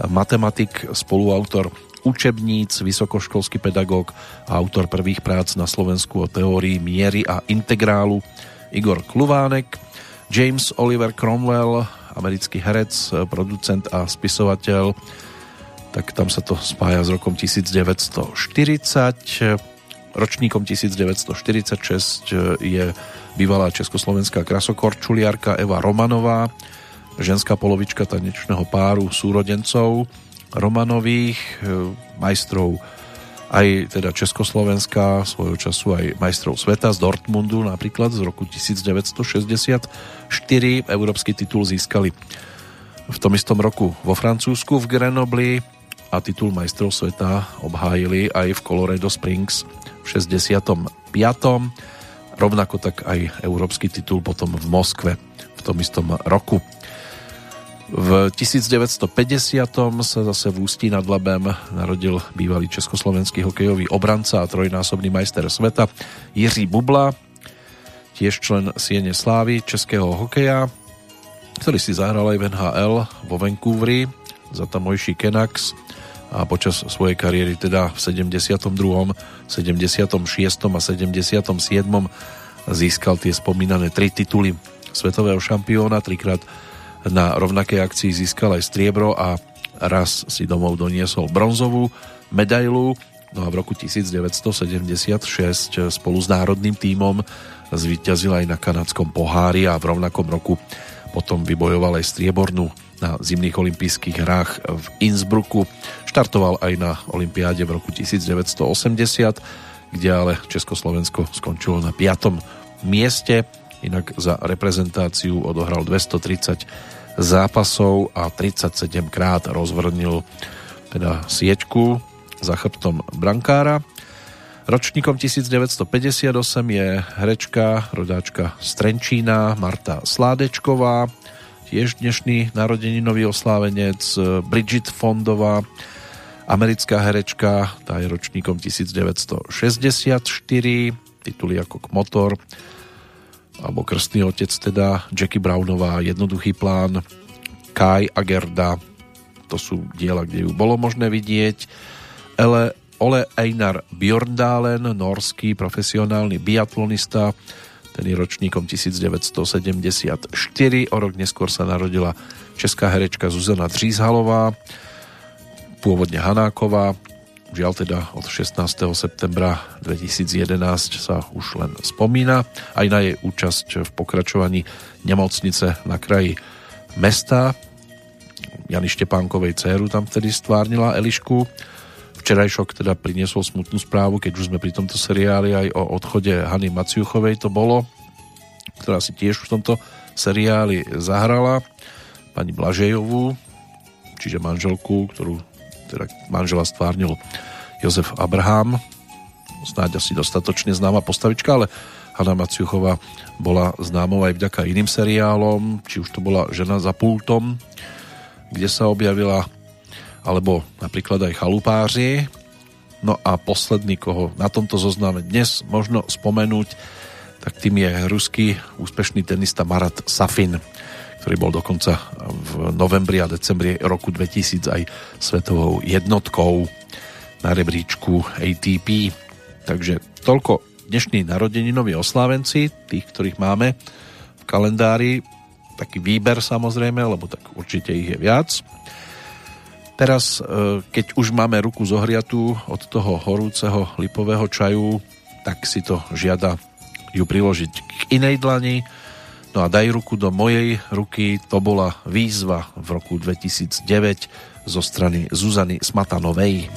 Speaker 1: matematik, spoluautor učebníc, vysokoškolský pedagóg a autor prvých prác na Slovensku o teórii miery a integrálu Igor Kluvánek, James Oliver Cromwell, americký herec, producent a spisovateľ, tak tam sa to spája s rokom 1940. Ročníkom 1946 je bývalá československá krasokorčuliarka Eva Romanová, ženská polovička tanečného páru súrodencov Romanových, e, majstrov aj teda Československá, svojho času aj majstrov sveta z Dortmundu napríklad z roku 1964. Európsky titul získali v tom istom roku vo Francúzsku v Grenobli a titul majstrov sveta obhájili aj v Colorado Springs v 65. Rovnako tak aj európsky titul potom v Moskve v tom istom roku. V 1950. sa zase v Ústí nad Labem narodil bývalý československý hokejový obranca a trojnásobný majster sveta Jiří Bubla, tiež člen Siene Slávy českého hokeja, ktorý si zahral aj v NHL vo Vancouveri za tamojší Canucks a počas svojej kariéry teda v 72., 76. a 77. získal tie spomínané tri tituly svetového šampióna, trikrát na rovnakej akcii získal aj striebro a raz si domov doniesol bronzovú medailu. No a v roku 1976 spolu s národným tímom zvíťazil aj na kanadskom pohári a v rovnakom roku potom vybojoval aj striebornú na zimných olympijských hrách v Innsbrucku. Štartoval aj na olympiáde v roku 1980, kde ale Československo skončilo na 5. mieste. Inak za reprezentáciu odohral 230 zápasov a 37 krát rozvrnil teda sieťku za chrbtom brankára. Ročníkom 1958 je herečka, rodáčka z Trenčína Marta Sládečková, tiež dnešný narodeninový oslávenec Bridget Fondová, americká herečka, tá je ročníkom 1964, tituly ako Motor, alebo krstný otec teda, Jackie Brownová, Jednoduchý plán, Kai a Gerda, to sú diela, kde ju bolo možné vidieť. Ele, Ole Einar Bjorndalen, norský profesionálny biatlonista, ten je ročníkom 1974, o rok neskôr sa narodila česká herečka Zuzana Dřízhalová, pôvodne Hanáková, Žiaľ teda od 16. septembra 2011 sa už len spomína aj na jej účasť v pokračovaní nemocnice na kraji mesta. Jany Štepánkovej dceru tam vtedy stvárnila Elišku. Včerajšok teda priniesol smutnú správu, keď už sme pri tomto seriáli aj o odchode Hany Maciuchovej to bolo, ktorá si tiež v tomto seriáli zahrala pani Blažejovú, čiže manželku, ktorú teda manžela stvárnil Jozef Abraham, snáď asi dostatočne známa postavička, ale Hanna Maciuchová bola známou aj vďaka iným seriálom, či už to bola Žena za pultom, kde sa objavila, alebo napríklad aj Chalupáři. No a posledný, koho na tomto zozname dnes možno spomenúť,
Speaker 8: tak tým je ruský úspešný tenista Marat Safin, ktorý bol dokonca v novembri a decembri roku 2000 aj svetovou jednotkou na rebríčku ATP. Takže toľko dnešní narodeninoví oslávenci, tých, ktorých máme v kalendári. Taký výber samozrejme, lebo tak určite ich je viac. Teraz, e, keď už máme ruku zohriatú od toho horúceho lipového čaju, tak si to žiada ju priložiť k inej dlani. No a daj ruku do mojej ruky, to bola výzva v roku 2009 zo strany Zuzany Smatanovej.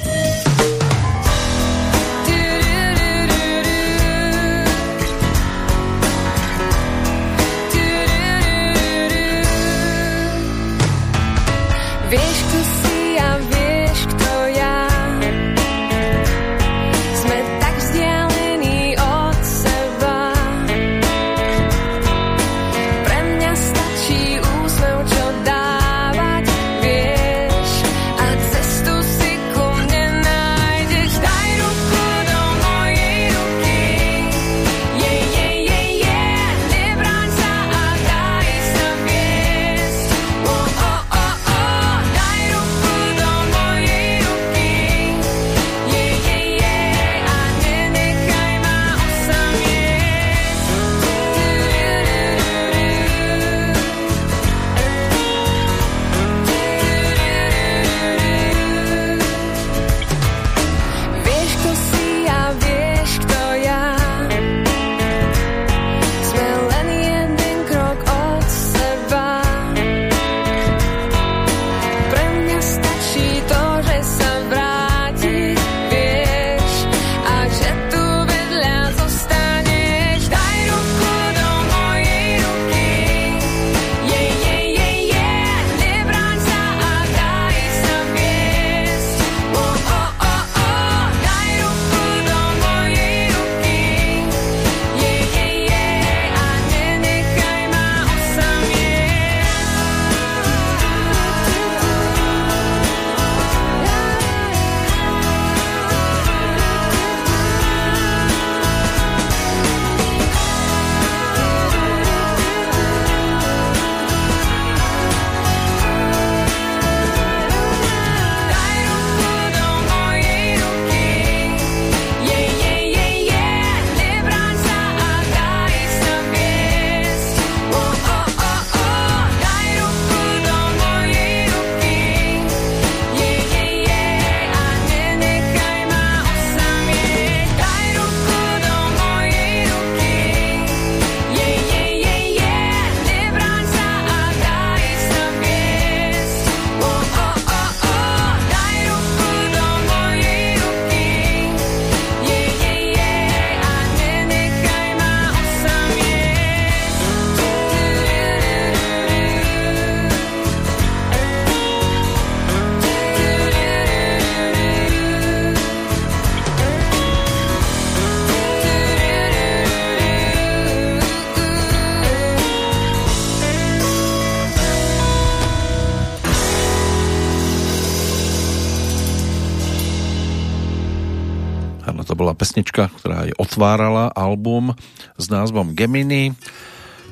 Speaker 8: Pesnička, ktorá aj otvárala album s názvom Gemini.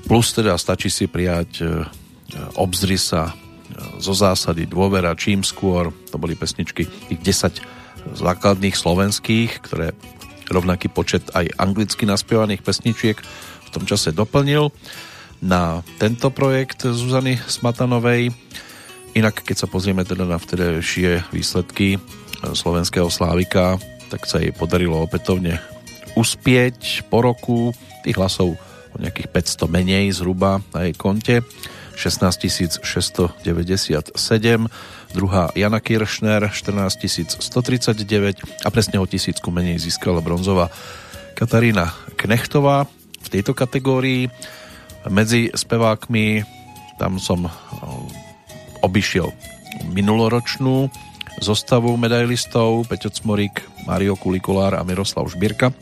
Speaker 8: Plus teda stačí si prijať e, obzri sa e, zo zásady dôvera čím skôr. To boli pesničky tých 10 základných slovenských, ktoré rovnaký počet aj anglicky naspievaných pesničiek v tom čase doplnil na tento projekt Zuzany Smatanovej. Inak, keď sa pozrieme teda na vtedajšie výsledky e, slovenského slávika, tak sa jej podarilo opätovne uspieť po roku. Tých hlasov o nejakých 500 menej zhruba na jej konte. 16 697, druhá Jana Kiršner 14 139 a presne o tisícku menej získala bronzová Katarína Knechtová v tejto kategórii. Medzi spevákmi tam som obišiel minuloročnú zostavu medailistov Peťo Cmorík, Mario Kulikolár a Miroslav Žbírka.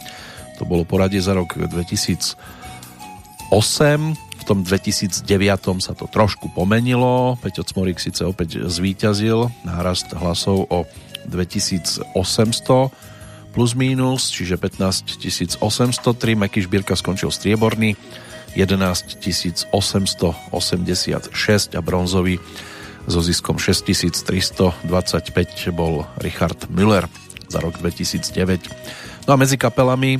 Speaker 8: To bolo poradie za rok 2008. V tom 2009 sa to trošku pomenilo. Peťo Cmorík síce opäť zvíťazil nárast hlasov o 2800
Speaker 1: plus mínus, čiže 15 803. Meky Šbírka skončil strieborný 11 886 a bronzový so ziskom 6325 bol Richard Müller za rok 2009. No a medzi kapelami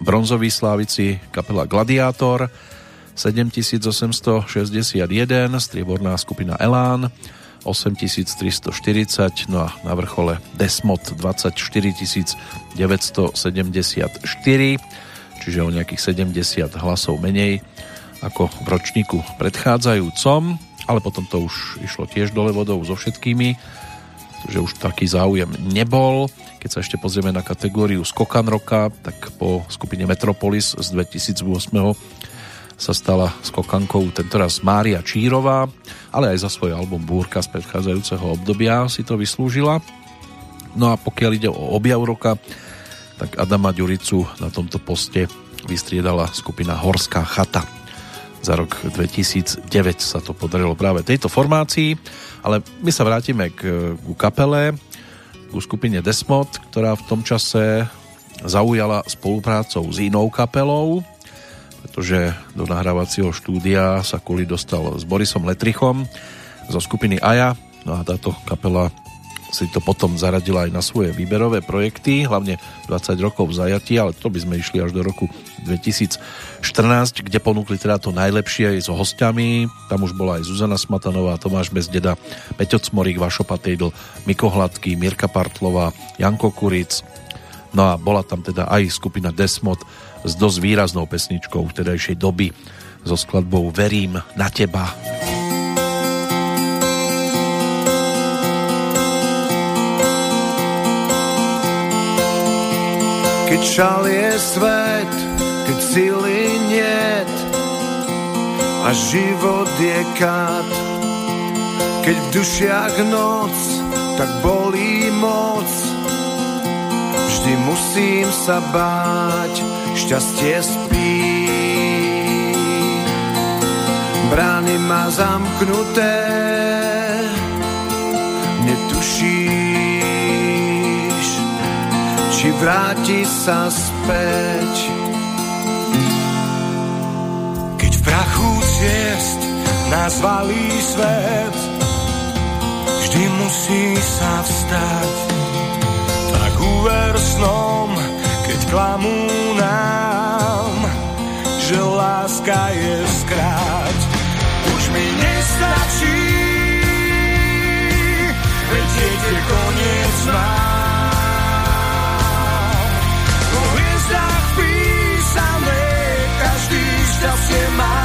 Speaker 1: bronzoví slávici kapela Gladiátor 7861, strieborná skupina Elán 8340, no a na vrchole Desmod 24 974, čiže o nejakých 70 hlasov menej ako v ročníku predchádzajúcom, ale potom to už išlo tiež dole vodou so všetkými, že už taký záujem nebol. Keď sa ešte pozrieme na kategóriu Skokan roka, tak po skupine Metropolis z 2008 sa stala skokankou tentoraz Mária Čírová, ale aj za svoj album Búrka z predchádzajúceho obdobia si to vyslúžila. No a pokiaľ ide o objav roka, tak Adama Ďuricu na tomto poste vystriedala skupina Horská chata. Za rok 2009 sa to podarilo práve tejto formácii, ale my sa vrátime k, k kapele, ku skupine Desmod, ktorá v tom čase zaujala spoluprácou s inou kapelou, pretože do nahrávacieho štúdia sa Kuli dostal s Borisom Letrichom zo skupiny Aja. No a táto kapela si to potom zaradila aj na svoje výberové projekty, hlavne 20 rokov zajatí, ale to by sme išli až do roku 2014, kde ponúkli teda to najlepšie aj s hostiami. Tam už bola aj Zuzana Smatanová, Tomáš Bezdeda, Peťo Cmorík, Vašo Patejdl, Miko Hladký, Mirka Partlová, Janko Kuric. No a bola tam teda aj skupina Desmod, s dosť výraznou pesničkou vtedajšej doby so skladbou Verím na teba.
Speaker 7: Keď šalie svet, keď sily niet a život je kat, keď v dušiach noc, tak bolí moc. Vždy musím sa báť, šťastie spí. Brány má zamknuté, či vráti sa späť. Keď v prachu ciest nás valí svet, vždy musí sa vstať. Tak uver snom, keď klamú nám, že láska je skráť. Už mi nestačí, veď je koniec mám. Šťastie má.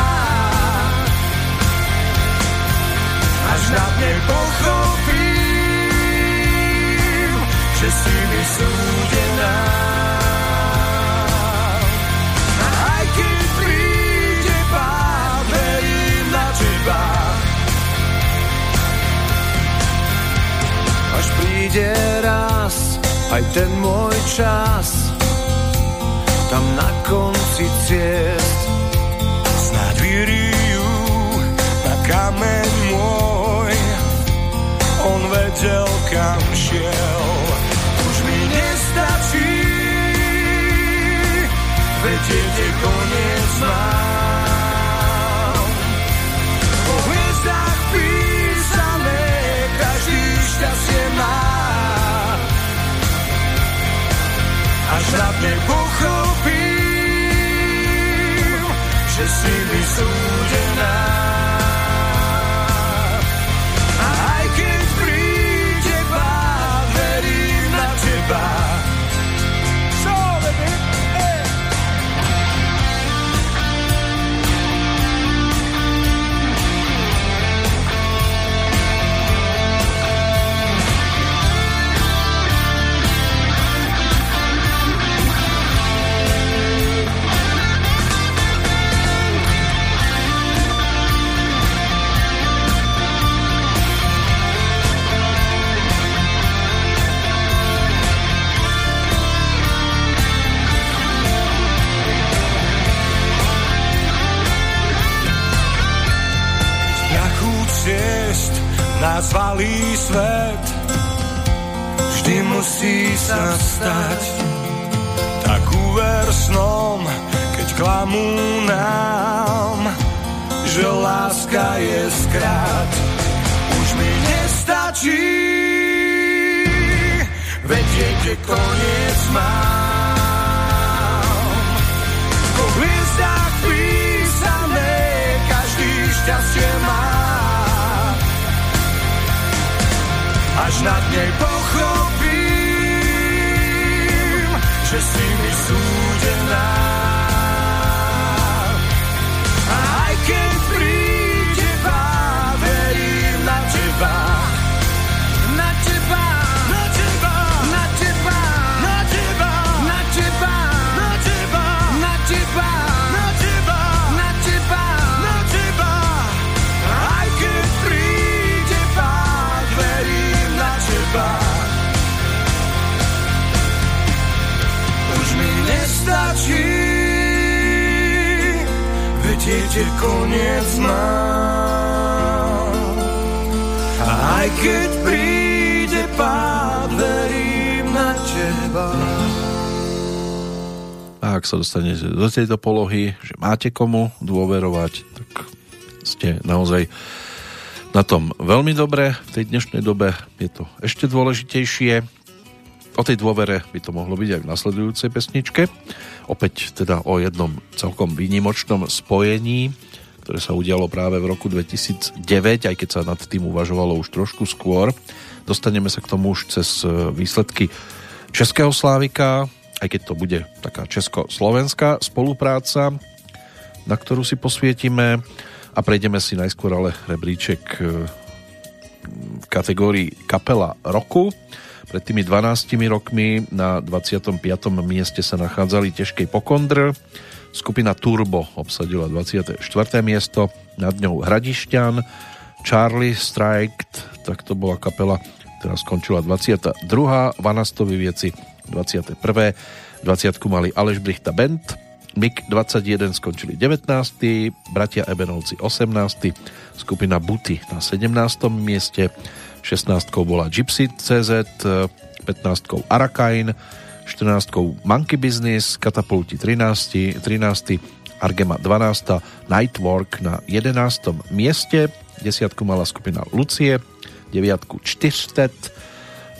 Speaker 7: Až na dne pochopím, že si mi súdená. až príde raz aj ten môj čas. Tam na konci ciest vyrijú na kameň môj. On vedel, kam šiel. Už mi nestačí, veď je koniec mám. Po hviezdách písané, každý šťastie má. Až na dne pochopím, že si mi súdená. Nás valí svet. vždy musí sa stať. Tak uver snom, keď klamú nám, že láska je skrát. Už mi nestačí, vedieť, že koniec mám. Po hviezdách písané, každý šťastie má. Až nad nej pochopím, že si mi súdená. Vedieť, že koniec mám. A aj keď príde pád, verím na teba.
Speaker 1: A ak sa dostanete do tejto polohy, že máte komu dôverovať, tak ste naozaj na tom veľmi dobre. V tej dnešnej dobe je to ešte dôležitejšie. O tej dôvere by to mohlo byť aj v nasledujúcej pesničke. Opäť teda o jednom celkom výnimočnom spojení, ktoré sa udialo práve v roku 2009, aj keď sa nad tým uvažovalo už trošku skôr. Dostaneme sa k tomu už cez e, výsledky Českého Slávika, aj keď to bude taká česko-slovenská spolupráca, na ktorú si posvietime a prejdeme si najskôr ale rebríček e, v kategórii kapela roku. Pred tými 12 rokmi na 25. mieste sa nachádzali Težkej Pokondr, skupina Turbo obsadila 24. miesto, nad ňou Hradišťan, Charlie Striked, tak to bola kapela, ktorá skončila 22. Vanastovi vieci 21. 20 mali Aleš Brichta Band, MIG 21 skončili 19. Bratia Ebenovci 18. Skupina Buty na 17. mieste. 16. bola Gypsy CZ, 15. Arakain, 14. Monkey Business, Katapulti 13. 13. Argema 12. Nightwork na 11. mieste. 10. mala skupina Lucie, 9. Čtyřtet,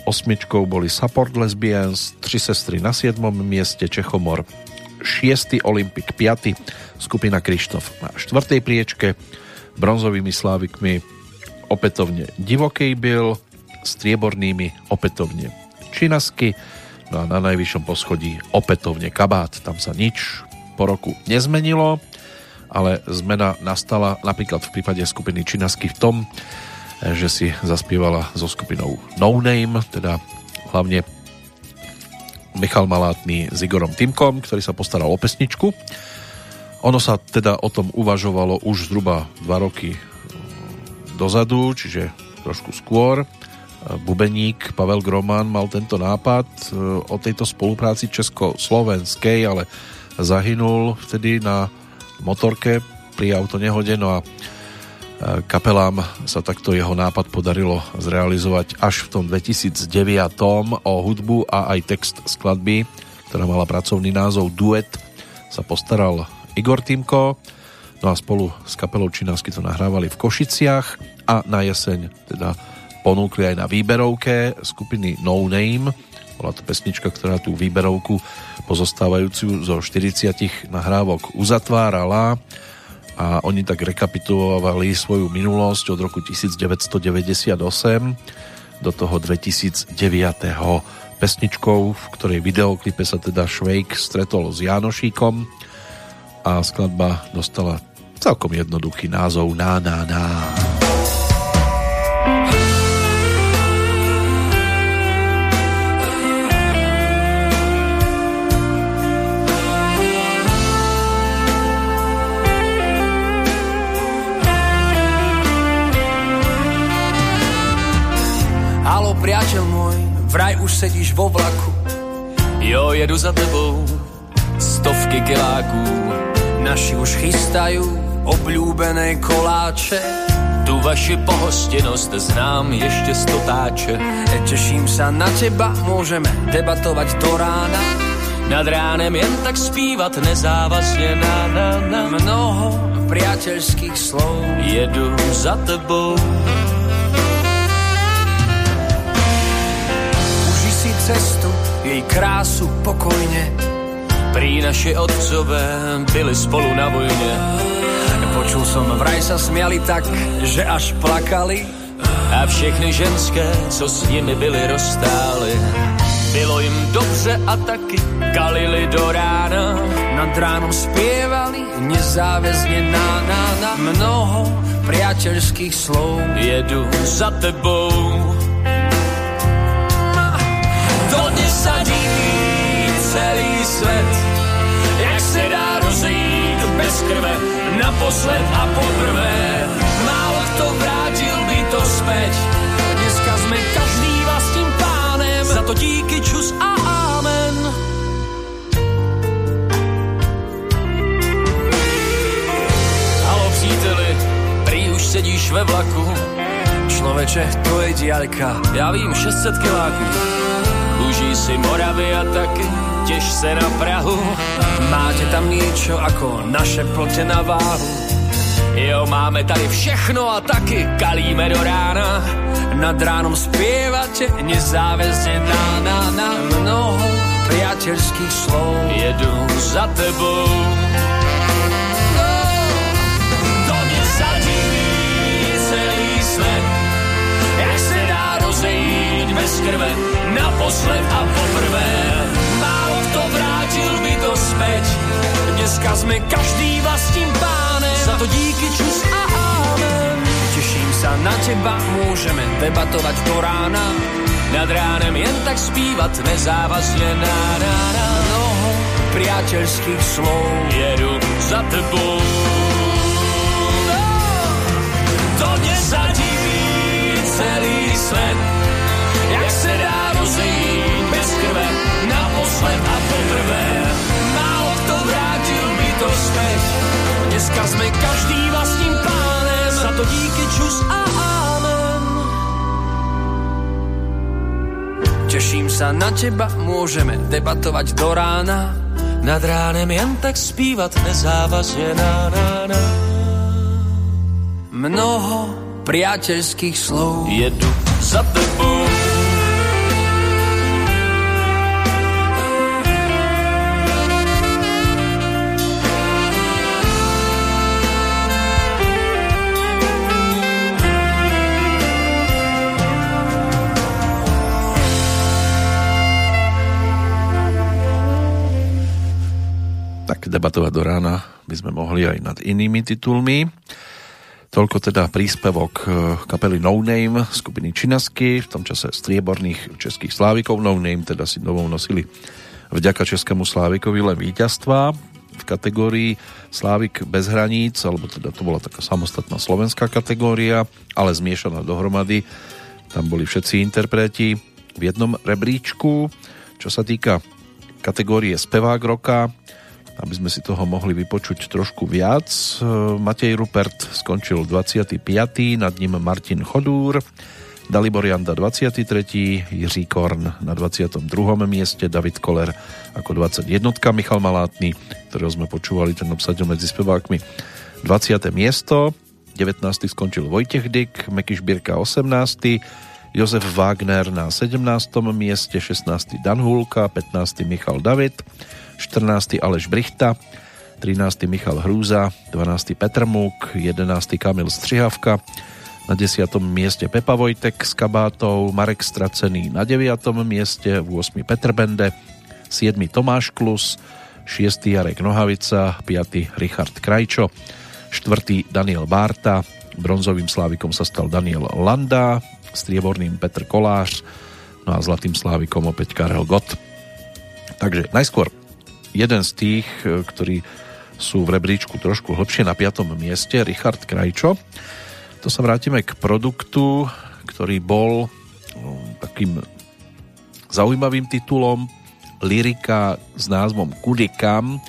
Speaker 1: osmičkou boli Support Lesbians, Tři sestry na 7. mieste, Čechomor 6. Olympik 5. skupina Krištof na 4. priečke, bronzovými slávikmi opätovne Divokej byl, striebornými opätovne Činasky, no a na najvyššom poschodí opätovne Kabát. Tam sa nič po roku nezmenilo, ale zmena nastala napríklad v prípade skupiny Činasky v tom, že si zaspievala so skupinou No Name, teda hlavne Michal Malátny s Igorom Timkom, ktorý sa postaral o pesničku. Ono sa teda o tom uvažovalo už zhruba dva roky dozadu, čiže trošku skôr. Bubeník Pavel Groman mal tento nápad e, o tejto spolupráci česko-slovenskej, ale zahynul vtedy na motorke pri autonehode, no a e, kapelám sa takto jeho nápad podarilo zrealizovať až v tom 2009 o hudbu a aj text skladby, ktorá mala pracovný názov Duet, sa postaral Igor Týmko, no a spolu s kapelou Činásky to nahrávali v Košiciach a na jeseň teda ponúkli aj na výberovke skupiny No Name. Bola to pesnička, ktorá tú výberovku pozostávajúcu zo 40 nahrávok uzatvárala a oni tak rekapitulovali svoju minulosť od roku 1998 do toho 2009. pesničkou, v ktorej videoklipe sa teda Švejk stretol s Jánošíkom a skladba dostala celkom jednoduchý názov Na, na, na.
Speaker 4: Halo, priateľ môj, vraj už sedíš vo vlaku. Jo, jedu za tebou, stovky kiláků. Naši už chystajú obľúbené koláče Tu vaši pohostinnosť znám ešte stotáče.
Speaker 7: Teším sa na teba, môžeme debatovať do rána.
Speaker 4: Nad ránem jen tak spívat nezávazne na, na, na.
Speaker 7: Mnoho priateľských slov
Speaker 4: Jedu za tebou.
Speaker 7: Cestu, jej krásu pokojne.
Speaker 4: Prý naši otcové byli spolu na vojne.
Speaker 7: Počul som, vraj sa smiali tak, že až plakali.
Speaker 4: A všechny ženské, co s nimi byly, rozstály. Bylo jim dobře a taky kalili do rána.
Speaker 7: Nad ránom spievali nezáväzne na, na, na mnoho priateľských slov.
Speaker 4: Jedu za tebou. Celý svet, jak se dá rozejít bez krve, naposled a poprvé. Málo kto vrátil by to späť.
Speaker 7: Dneska sme každý vlastným pánem,
Speaker 4: Za to díky čus a amen. Halo příteli, prý už sedíš ve vlaku.
Speaker 7: človeče, to je diaľka.
Speaker 4: Já vím, 600 kiláků. Užij si Moravy a taky těž se na Prahu.
Speaker 7: Máte tam niečo ako naše plote na váhu.
Speaker 4: Jo, máme tady všechno a taky kalíme do rána.
Speaker 7: Nad ránom spievate nezáväzne na, na, na mnoho priateľských slov.
Speaker 4: Jedu za tebou. Dodnes sa diví celý jak se dá rozejít bez krve, naposled a poprvé. Vrátil by to späť,
Speaker 7: Dneska sme každý vlastným pánem.
Speaker 4: za to díky čus a amen.
Speaker 7: Teším sa na teba, môžeme debatovať do rána.
Speaker 4: Nad ránem jen tak zpívat nezávazne na, na, na.
Speaker 7: Mnoho priateľských slov.
Speaker 4: Jedu za tebou. Dodnes sa diví celý svet,
Speaker 7: Dneska sme každý vlastným pánem.
Speaker 4: za to díky čus a amen.
Speaker 7: Teším sa na teba, môžeme debatovať do rána.
Speaker 4: Nad ránem jen tak zpívat nezávazne na, na.
Speaker 7: Mnoho priateľských slov.
Speaker 4: Jedu za tebou.
Speaker 1: Debatovať do rána by sme mohli aj nad inými titulmi. Toľko teda príspevok eh, kapely No Name skupiny Činasky, v tom čase strieborných českých slávikov. No Name teda si novou nosili vďaka českému slávikovi len víťazstva v kategórii Slávik bez hraníc, alebo teda to bola taká samostatná slovenská kategória, ale zmiešaná dohromady. Tam boli všetci interpreti v jednom rebríčku. Čo sa týka kategórie Spevák roka, aby sme si toho mohli vypočuť trošku viac. E, Matej Rupert skončil 25. nad ním Martin Chodúr, Dalibor Janda 23. Jiří Korn na 22. mieste, David Koller ako 21. Michal Malátny, ktorého sme počúvali, ten obsadil medzi spevákmi 20. miesto, 19. skončil Vojtech Dyk, Meky Šbírka 18. Jozef Wagner na 17. mieste, 16. Dan Hulka, 15. Michal David, 14. Aleš Brichta, 13. Michal Hrúza, 12. Petr Múk, 11. Kamil Střihavka, na 10. mieste Pepa Vojtek s kabátou, Marek Stracený na 9. mieste, 8. Petr Bende, 7. Tomáš Klus, 6. Jarek Nohavica, 5. Richard Krajčo, 4. Daniel Bárta, bronzovým slávikom sa stal Daniel Landa, strieborným Petr Kolář, no a zlatým slávikom opäť Karel Gott. Takže najskôr jeden z tých, e, ktorí sú v rebríčku trošku hlbšie na 5. mieste, Richard Krajčo. To sa vrátime k produktu, ktorý bol no, takým zaujímavým titulom lyrika s názvom Kudikam.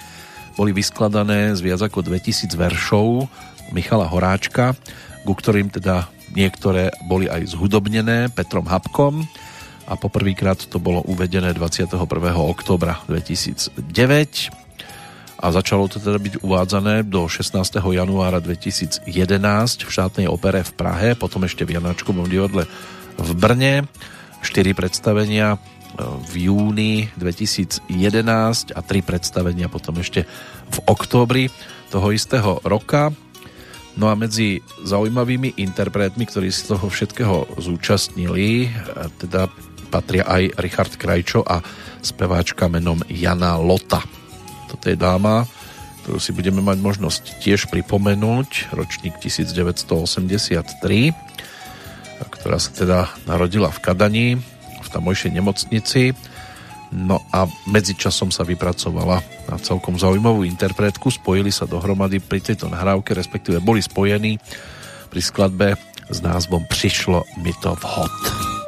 Speaker 1: Boli vyskladané z viac ako 2000 veršov Michala Horáčka. ku ktorým teda niektoré boli aj zhudobnené Petrom Habkom a poprvýkrát to bolo uvedené 21. oktobra 2009 a začalo to teda byť uvádzané do 16. januára 2011 v štátnej opere v Prahe, potom ešte v Janáčkovom divadle v Brne, 4 predstavenia e, v júni 2011 a 3 predstavenia potom ešte v októbri toho istého roka. No a medzi zaujímavými interpretmi, ktorí z toho všetkého zúčastnili, e, teda patria aj Richard Krajčo a speváčka menom Jana Lota. Toto je dáma, ktorú si budeme mať možnosť tiež pripomenúť, ročník 1983, ktorá sa teda narodila v Kadani, v tamojšej nemocnici, no a medzičasom sa vypracovala na celkom zaujímavú interpretku, spojili sa dohromady pri tejto nahrávke, respektíve boli spojení pri skladbe s názvom Přišlo mi to vhod.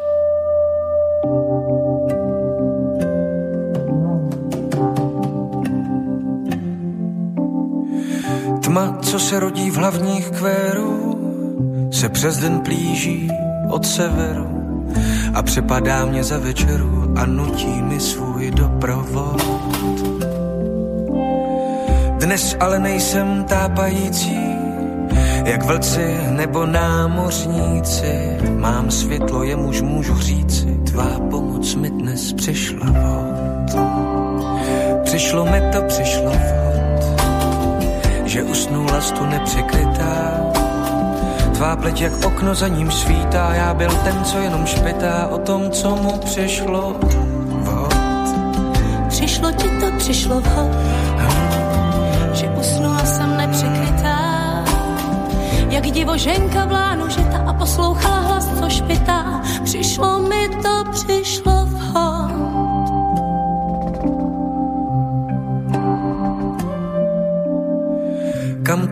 Speaker 7: Tma, co se rodí v hlavních kvérů, se přes den plíží od severu a přepadá mě za večeru a nutí mi svůj doprovod. Dnes ale nejsem tápající, jak vlci nebo námořníci. Mám světlo, jemuž můžu říci, tvá pomoc mi dnes přišla vod. Přišlo mi to, přišlo vod, že usnula stu nepřekrytá. Tvá pleť jak okno za ním svítá, já byl ten, co jenom špitá o tom, co mu přišlo vod.
Speaker 6: Přišlo ti to, přišlo vhod, že usnula jsem nepřekrytá. Jak divoženka v lánu žita a poslouchala hlas, co špitá. Přišlo mi to, přišlo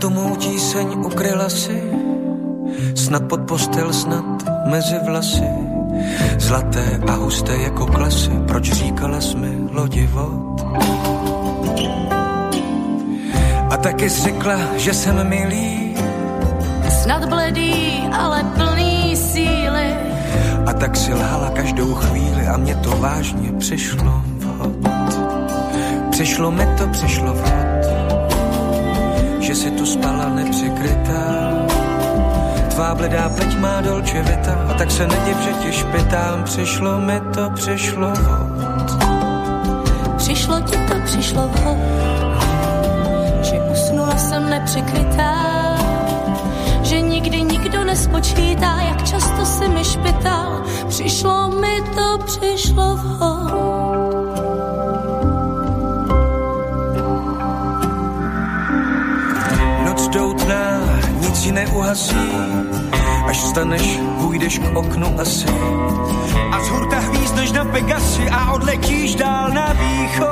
Speaker 7: tu mou tíseň ukryla si? Snad pod postel, snad mezi vlasy. Zlaté a husté jako klasy, proč říkala jsme lodi vod? A taky jsi řekla, že jsem milý,
Speaker 6: Snad bledý, ale plný síly.
Speaker 7: a tak si lhala každou chvíli a mě to vážně přišlo vhod. Přišlo mi to, přišlo vhod, že si tu spala nepřekrytá. Tvá bledá pleť má dolče vita a tak se nediv, že ti špitám. Přišlo mi to, přišlo vhod.
Speaker 6: Přišlo ti to, přišlo vhod, že usnula jsem nepřekrytá. Že nikdy nikdo nespočítá, jak často si mi špital. Přišlo mi to, přišlo vhod.
Speaker 7: Ji neuhasí, až staneš, půjdeš k oknu asi. A z hurta hvízdneš na Pegasy a odletíš dál na východ.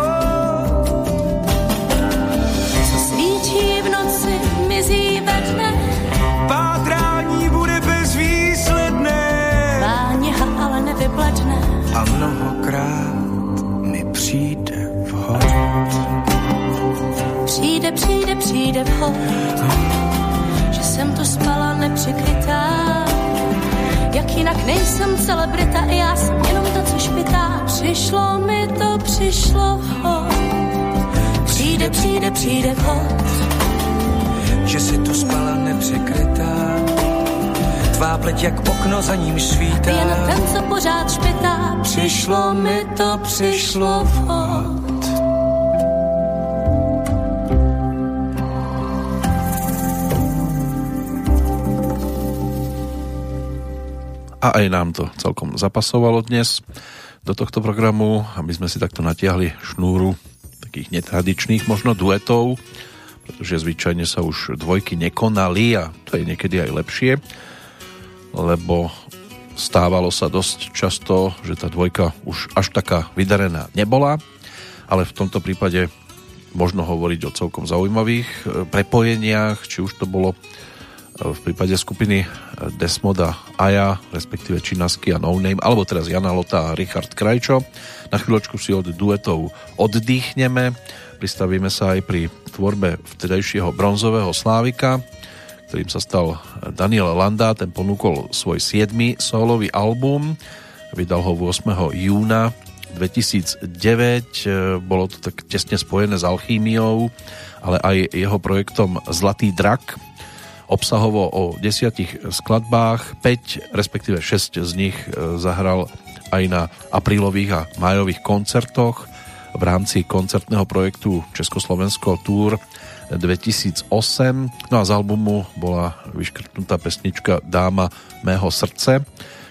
Speaker 6: Co svíčí v noci, mizí ve dne.
Speaker 7: Pátrání bude bezvýsledné.
Speaker 6: Váněha ale nevypladne.
Speaker 7: A mnohokrát mi přijde vhod.
Speaker 6: Přijde, přijde, přijde vhod, jsem tu spala nepřekrytá. Jak jinak nejsem celebrita, i já jsem jenom to, co špitá. Přišlo mi to, přišlo vhod. Přijde, přijde, přijde vhod,
Speaker 7: že si tu spala nepřekrytá. Tvá pleť jak okno za ním svítá.
Speaker 6: jen ten, co pořád špitá. Přišlo mi to, přišlo vhod.
Speaker 1: A aj nám to celkom zapasovalo dnes do tohto programu, aby sme si takto natiahli šnúru takých netradičných možno duetov, pretože zvyčajne sa už dvojky nekonali a to je niekedy aj lepšie, lebo stávalo sa dosť často, že tá dvojka už až taká vydarená nebola, ale v tomto prípade možno hovoriť o celkom zaujímavých e, prepojeniach, či už to bolo v prípade skupiny Desmoda Aja, respektíve Činasky a No Name, alebo teraz Jana Lota a Richard Krajčo. Na chvíľočku si od duetov oddychneme, pristavíme sa aj pri tvorbe vtedajšieho bronzového Slávika, ktorým sa stal Daniel Landa, ten ponúkol svoj 7. solový album, vydal ho 8. júna 2009, bolo to tak tesne spojené s alchímiou, ale aj jeho projektom Zlatý drak, obsahovo o desiatich skladbách, 5, respektíve 6 z nich e, zahral aj na aprílových a májových koncertoch v rámci koncertného projektu Československo Tour 2008. No a z albumu bola vyškrtnutá pesnička Dáma mého srdce.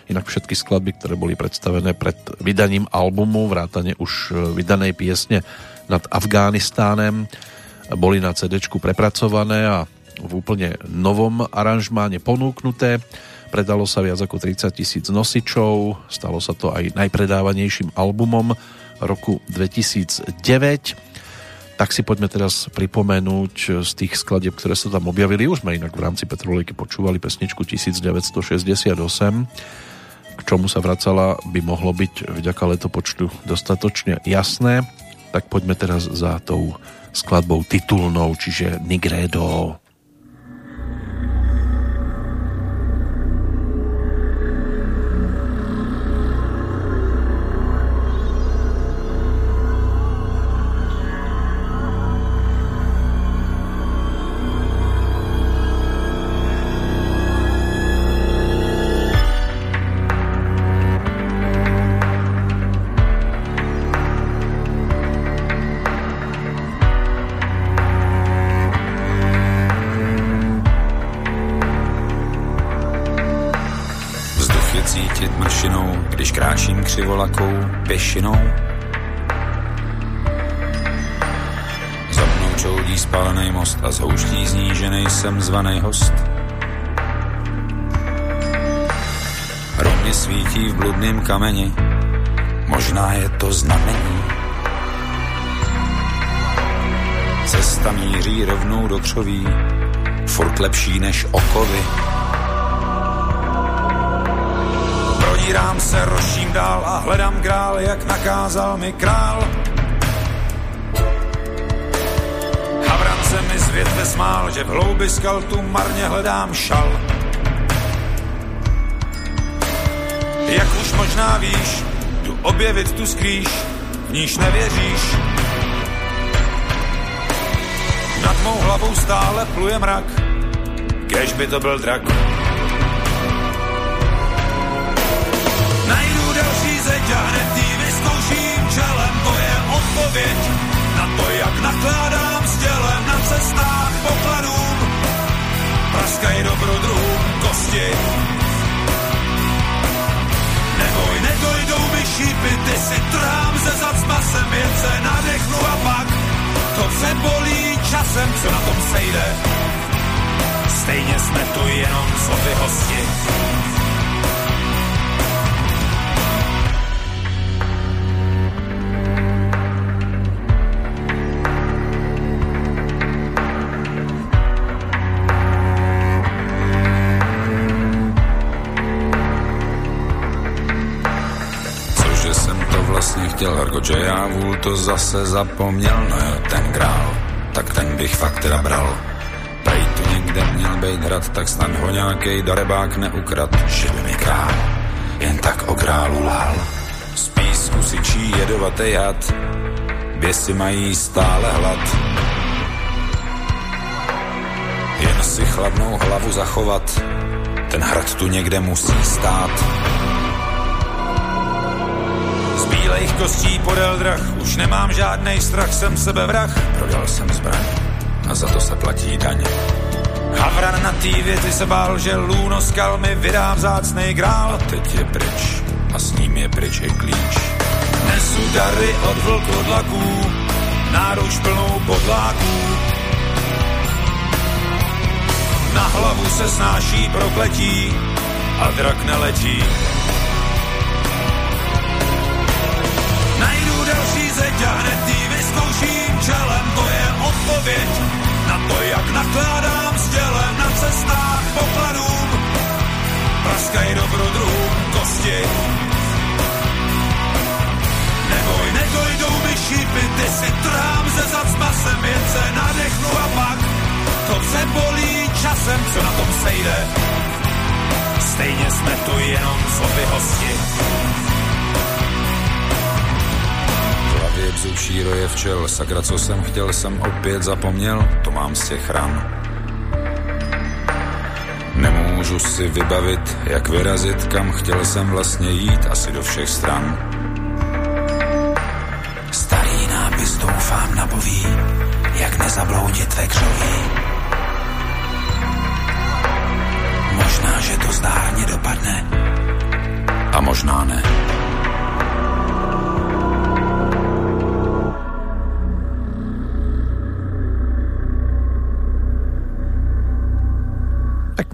Speaker 1: Inak všetky skladby, ktoré boli predstavené pred vydaním albumu, vrátane už e, vydanej piesne nad Afghánistánem, boli na CD prepracované a v úplne novom aranžmáne ponúknuté. Predalo sa viac ako 30 tisíc nosičov, stalo sa to aj najpredávanejším albumom roku 2009 tak si poďme teraz pripomenúť z tých skladieb, ktoré sa tam objavili. Už sme inak v rámci Petrolejky počúvali pesničku 1968. K čomu sa vracala, by mohlo byť vďaka letopočtu dostatočne jasné. Tak poďme teraz za tou skladbou titulnou, čiže Nigredo.
Speaker 9: Nejsem zvaný host. Rovně svítí v bludném kameni, možná je to znamení. Cesta míří rovnou do křoví, furt lepší než okovy Prodírám se, roším dál a hledám král, jak nakázal mi král. Smál, že v hloubi skal marně hledám šal. Jak už možná víš, tu objevit tu skrýš, v níž nevěříš. Nad mou hlavou stále pluje mrak, kež by to byl drak. zeď a hned vyzkouším čelem, to je odpověď na to, jak nakládám s tělem na cestách pokladům. Praskaj dobrodruhům kosti. Neboj, nedojdou mi šípy, ty si trám ze zad s masem, jen se nadechnu a pak to bolí časem, co na tom sejde. Stejně jsme tu jenom co vy hosti. Že já vůl to zase zapomněl, no jo, ten grál, tak ten bych fakt teda bral. Prej tu někde měl být hrad, tak snad ho nějakej darebák neukrad, že by mi král jen tak o králu lál. Z písku čí jedovatý had, běsy mají stále hlad. Jen si chladnou hlavu zachovat, ten hrad tu někde musí stát bílejch kostí podél drah, už nemám žádnej strach, jsem sebevrah. Prodal jsem zbraň a za to se platí daň. Havran na tý věty se bál, že lůno skal mi vydá vzácnej grál. Teď je pryč a s ním je pryč i klíč. Nesu dary od vlkodlaků, náruč plnou podláků. Na hlavu se snáší prokletí a drak neletí. Zeď a vyzkouším čelem, to je odpověď na to, jak nakládám s tělem na cestách pokladům. Praskaj dobrodruhům kosti. Neboj, nedojdou mi šípy, ty si trám ze zad s masem, jen se nadechnu a pak to se bolí časem, co na tom sejde. Stejně jsme tu jenom zloby hosti. Hlavě bzuší roje včel, sakra, co jsem chtěl, jsem opět zapomněl, to mám z těch ran. Nemůžu si vybavit, jak vyrazit, kam chtěl jsem vlastně jít, asi do všech stran. Starý nápis doufám napoví, jak nezabloudit ve křoví. Možná, že to zdárně dopadne. A možná ne.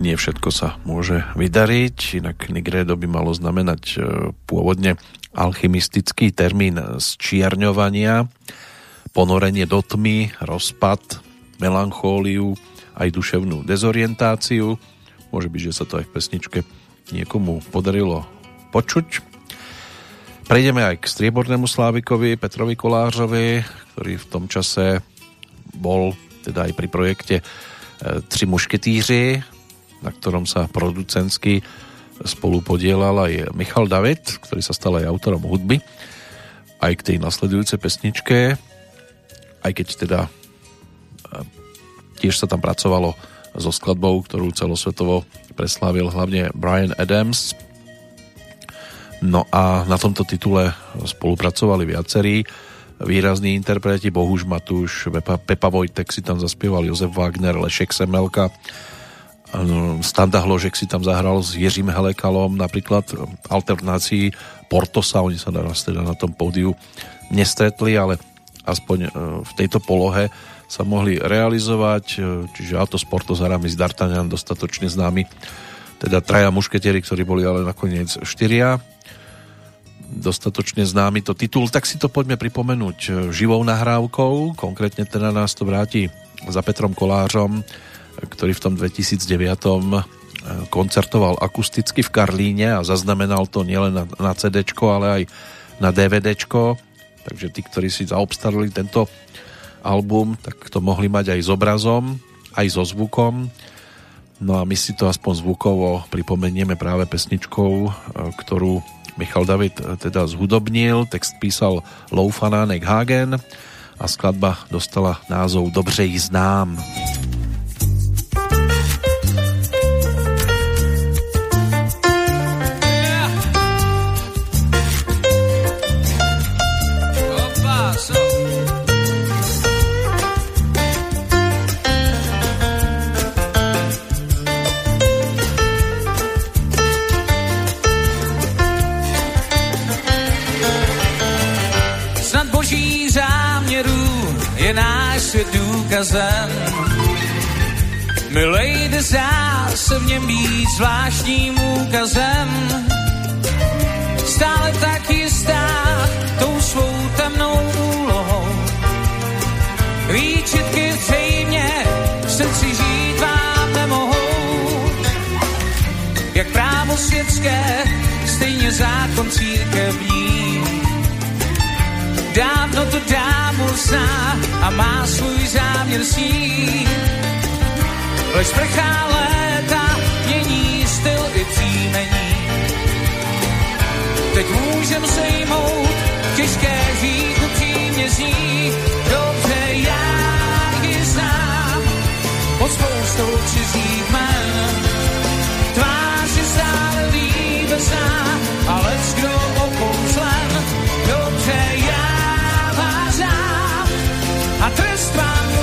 Speaker 1: Nie všetko sa môže vydariť, inak Nigredo by malo znamenať e, pôvodne alchymistický termín zčierňovania, ponorenie do tmy, rozpad, melanchóliu, aj duševnú dezorientáciu. Môže byť, že sa to aj v pesničke niekomu podarilo počuť. Prejdeme aj k striebornému slávikovi Petrovi Kolářovi, ktorý v tom čase bol teda aj pri projekte e, Tři mušketýři, na ktorom sa producentsky spolu podielal aj Michal David, ktorý sa stal aj autorom hudby, aj k tej nasledujúcej pesničke, aj keď teda e, tiež sa tam pracovalo so skladbou, ktorú celosvetovo preslávil hlavne Brian Adams. No a na tomto titule spolupracovali viacerí výrazní interpreti, Bohuž Matuš, Pepa, Pepa Vojtek si tam zaspieval, Jozef Wagner, Lešek Semelka, Standa Hložek si tam zahral s Jiřím Helekalom, napríklad alternácii Portosa, oni sa naraz teda na tom pódiu nestretli, ale aspoň e, v tejto polohe sa mohli realizovať, e, čiže Atos Portos Aramis D'Artagnan dostatočne známy, teda traja mušketieri, ktorí boli ale nakoniec štyria, dostatočne známy to titul, tak si to poďme pripomenúť živou nahrávkou, konkrétne teda nás to vráti za Petrom Kolářom, ktorý v tom 2009 eh, koncertoval akusticky v Karlíne a zaznamenal to nielen na, na CD, ale aj na DVD. Takže tí, ktorí si zaobstarili tento album, tak to mohli mať aj s obrazom, aj so zvukom. No a my si to aspoň zvukovo pripomenieme práve pesničkou, eh, ktorú Michal David eh, teda zhudobnil. Text písal Loufanánek Hagen a skladba dostala názov Dobře ji znám.
Speaker 10: Důkazem. Milej, zdá se v něm být zvláštním úkazem. Stále tak jistá tou svou temnou úlohou. Výčitky zřejmě v srdci žít vám nemohou. Jak právo světské, stejně zákon církevní. Dávno to dámu zná a má svůj záměr sní. Lež prchá léta, mění styl i příjmení. Teď můžem sejmout, těžké žít upřímně zní. Dobře já ji znám, pod spoustou cizích men. Tvář je stále líbezná, ale kdo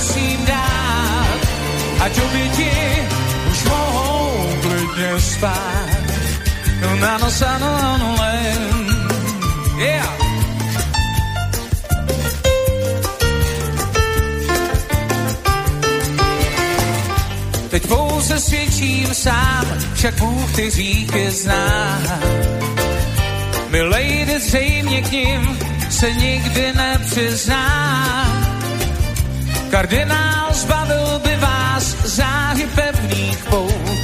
Speaker 10: musím dát. Ať oběti už mohou klidně spát. No na nos a no, len. Yeah. Teď pouze svědčím sám, však Bůh ty říky zná. Milejde zřejmě k ním se nikdy nepřizná. Kardinál zbavil by vás záhy pevných pout.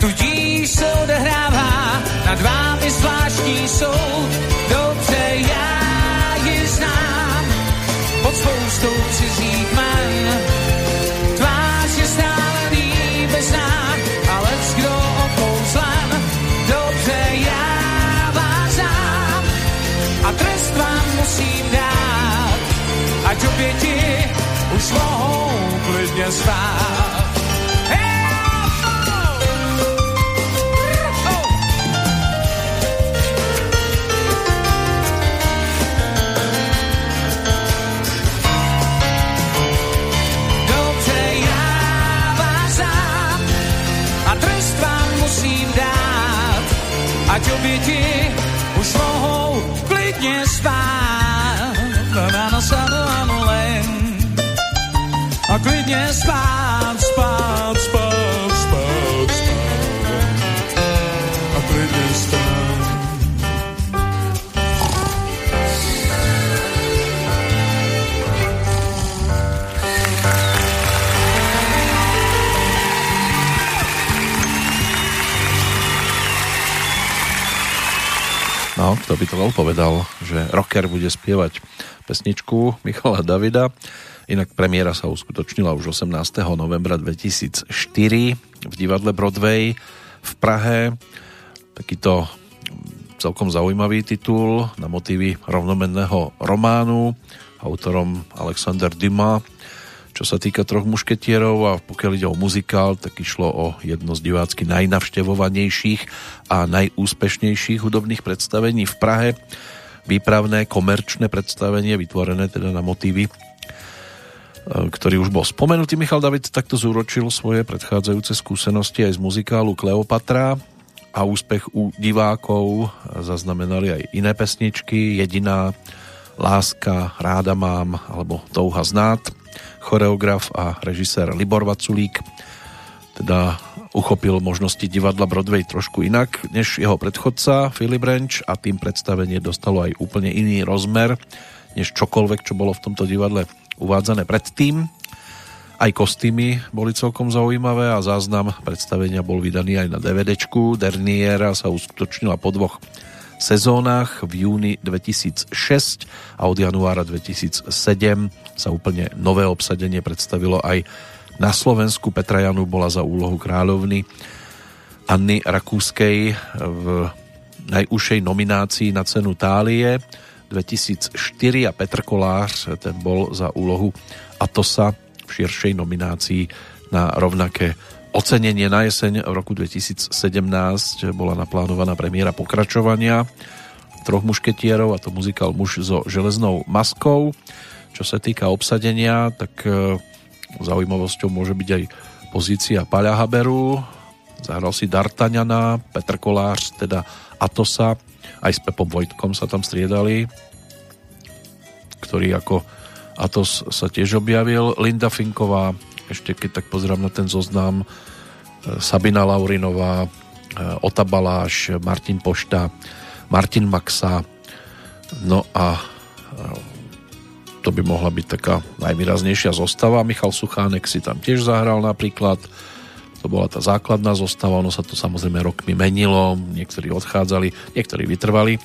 Speaker 10: Tudíž se odehrává nad vámi zvláštní soud. Dobře já ji znám pod spoustou cizích men. Tobě ti už mohou klidně spát. Dobře, já klidně spát, spát, spát, spát, spát a klidně spát.
Speaker 1: No, kto by to bol povedal, že rocker bude spievať pesničku Michala Davida. Inak premiéra sa uskutočnila už 18. novembra 2004 v divadle Broadway v Prahe. Takýto celkom zaujímavý titul na motívy rovnomenného románu autorom Alexander Dumas. Čo sa týka troch mušketierov a pokiaľ ide o muzikál, tak išlo o jedno z divácky najnavštevovanejších a najúspešnejších hudobných predstavení v Prahe. Výpravné, komerčné predstavenie, vytvorené teda na motívy, ktorý už bol spomenutý. Michal David takto zúročil svoje predchádzajúce skúsenosti aj z muzikálu Kleopatra a úspech u divákov zaznamenali aj iné pesničky, Jediná, Láska, Ráda mám alebo Touha znát choreograf a režisér Libor Vaculík teda uchopil možnosti divadla Broadway trošku inak než jeho predchodca Philip Branch a tým predstavenie dostalo aj úplne iný rozmer než čokoľvek, čo bolo v tomto divadle uvádzané predtým. Aj kostýmy boli celkom zaujímavé a záznam predstavenia bol vydaný aj na DVDčku. Derniera sa uskutočnila po dvoch sezónach v júni 2006 a od januára 2007 sa úplne nové obsadenie predstavilo aj na Slovensku. Petra Janu bola za úlohu kráľovny Anny Rakúskej v najúžšej nominácii na cenu Tálie 2004 a Petr Kolář ten bol za úlohu Atosa v širšej nominácii na rovnaké ocenenie na jeseň. V roku 2017 bola naplánovaná premiéra pokračovania troch mušketierov a to muzikál Muž so železnou maskou. Čo sa týka obsadenia, tak e, zaujímavosťou môže byť aj pozícia Paľa Haberu, zahral si Dartaňana, Petr Kolář, teda Atosa, aj s Pepom Vojtkom sa tam striedali, ktorý ako Atos sa tiež objavil, Linda Finková, ešte keď tak pozerám na ten zoznam, e, Sabina Laurinová, e, Ota Baláš, Martin Pošta, Martin Maxa, no a to by mohla byť taká najvýraznejšia zostava. Michal Suchánek si tam tiež zahral napríklad. To bola tá základná zostava, ono sa to samozrejme rokmi menilo, niektorí odchádzali, niektorí vytrvali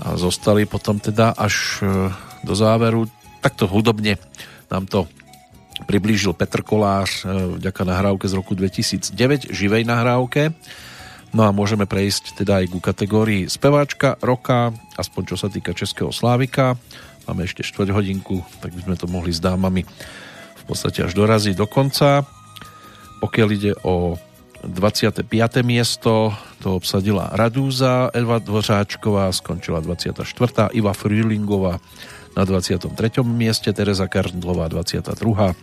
Speaker 1: a zostali potom teda až e, do záveru. Takto hudobne nám to priblížil Petr Kolář e, vďaka nahrávke z roku 2009, živej nahrávke. No a môžeme prejsť teda aj ku kategórii speváčka roka, aspoň čo sa týka Českého Slávika. Máme ešte štvrť hodinku, tak by sme to mohli s dámami v podstate až doraziť do konca. Pokiaľ ide o 25. miesto, to obsadila Radúza, Eva Dvořáčková skončila 24. Iva Frühlingová na 23. mieste, Teresa Karndlová 22.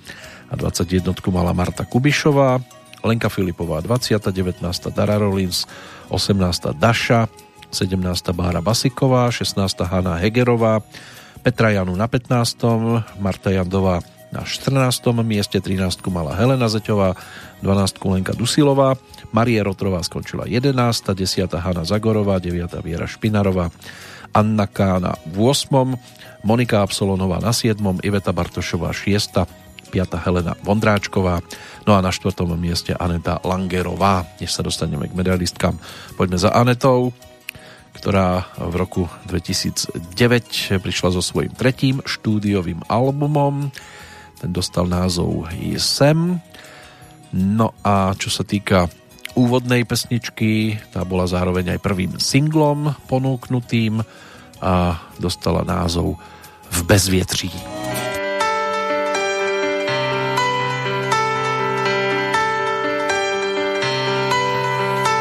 Speaker 1: a 21. mala Marta Kubišová, Lenka Filipová 20. 19. Dara Rollins, 18. Daša, 17. Bára Basiková, 16. Hanna Hegerová, Petra Janu na 15. Marta Jandová na 14. mieste, 13. mala Helena Zeťová, 12. Lenka Dusilová, Marie Rotrová skončila 11. 10. Hanna Zagorová, 9. Viera Špinarová, Anna Kána v 8. Monika Absolonová na 7. Iveta Bartošová 6. 5. Helena Vondráčková, no a na 4. mieste Aneta Langerová. Než sa dostaneme k medailistkám, poďme za Anetou, ktorá v roku 2009 prišla so svojím tretím štúdiovým albumom. Ten dostal názov Sem. No a čo sa týka úvodnej pesničky, tá bola zároveň aj prvým singlom ponúknutým a dostala názov V bezvietří.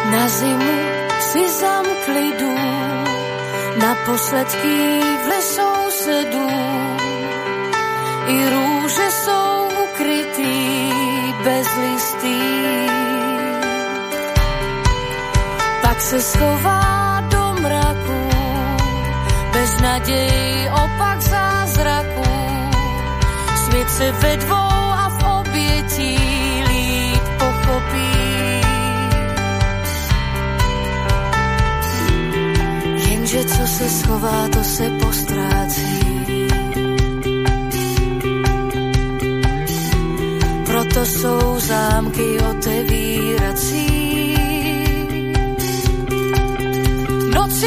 Speaker 6: Na zimu si zamkli dům, naposled v lesou sedu. dům i růže jsou ukrytý bez listí. Pak se schová do mraku, bez naději opak zázraku. Svět se ve dvou a v obětí líp pochopí. Jenže co se schová, to se postrácí. Proto jsou zámky otevírací. Noc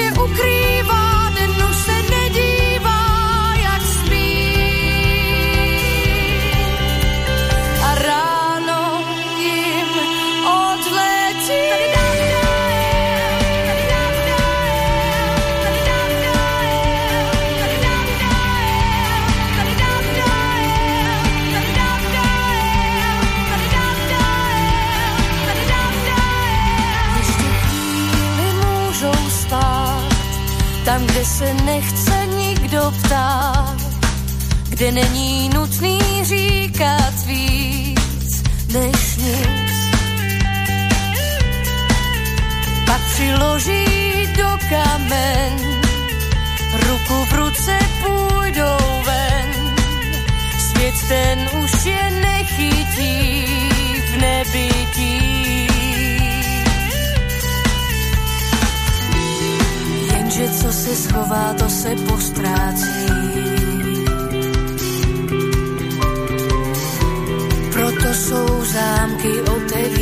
Speaker 6: kde není nutný říkat víc než nic. Pak přiloží do kamen, ruku v ruce půjdou ven, svět ten už je nechytí v nebytí. Jenže co se schová, to se postrácí. Jsou zámky otevírací.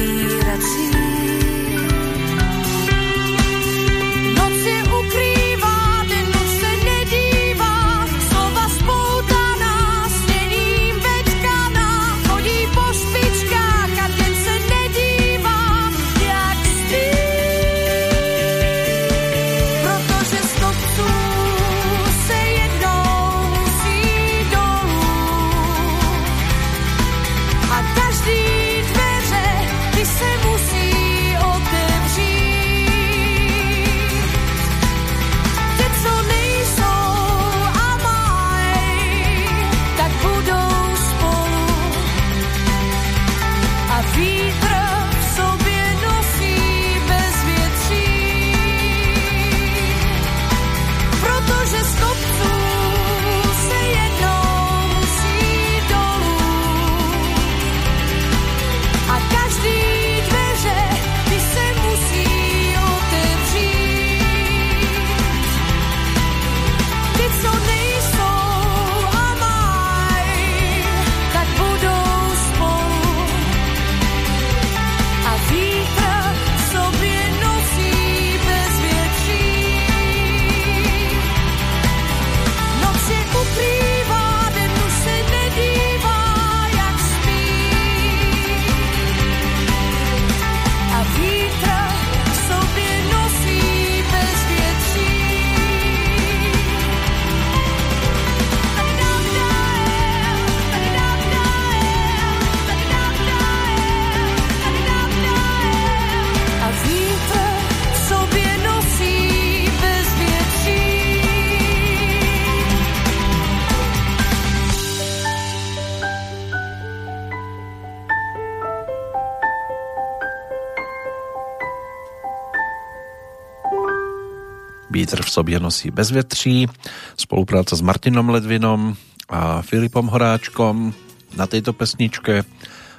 Speaker 6: Sobě nosí
Speaker 1: bezvětří, spolupráca s Martinom Ledvinom a Filipom Horáčkom na tejto pesničke,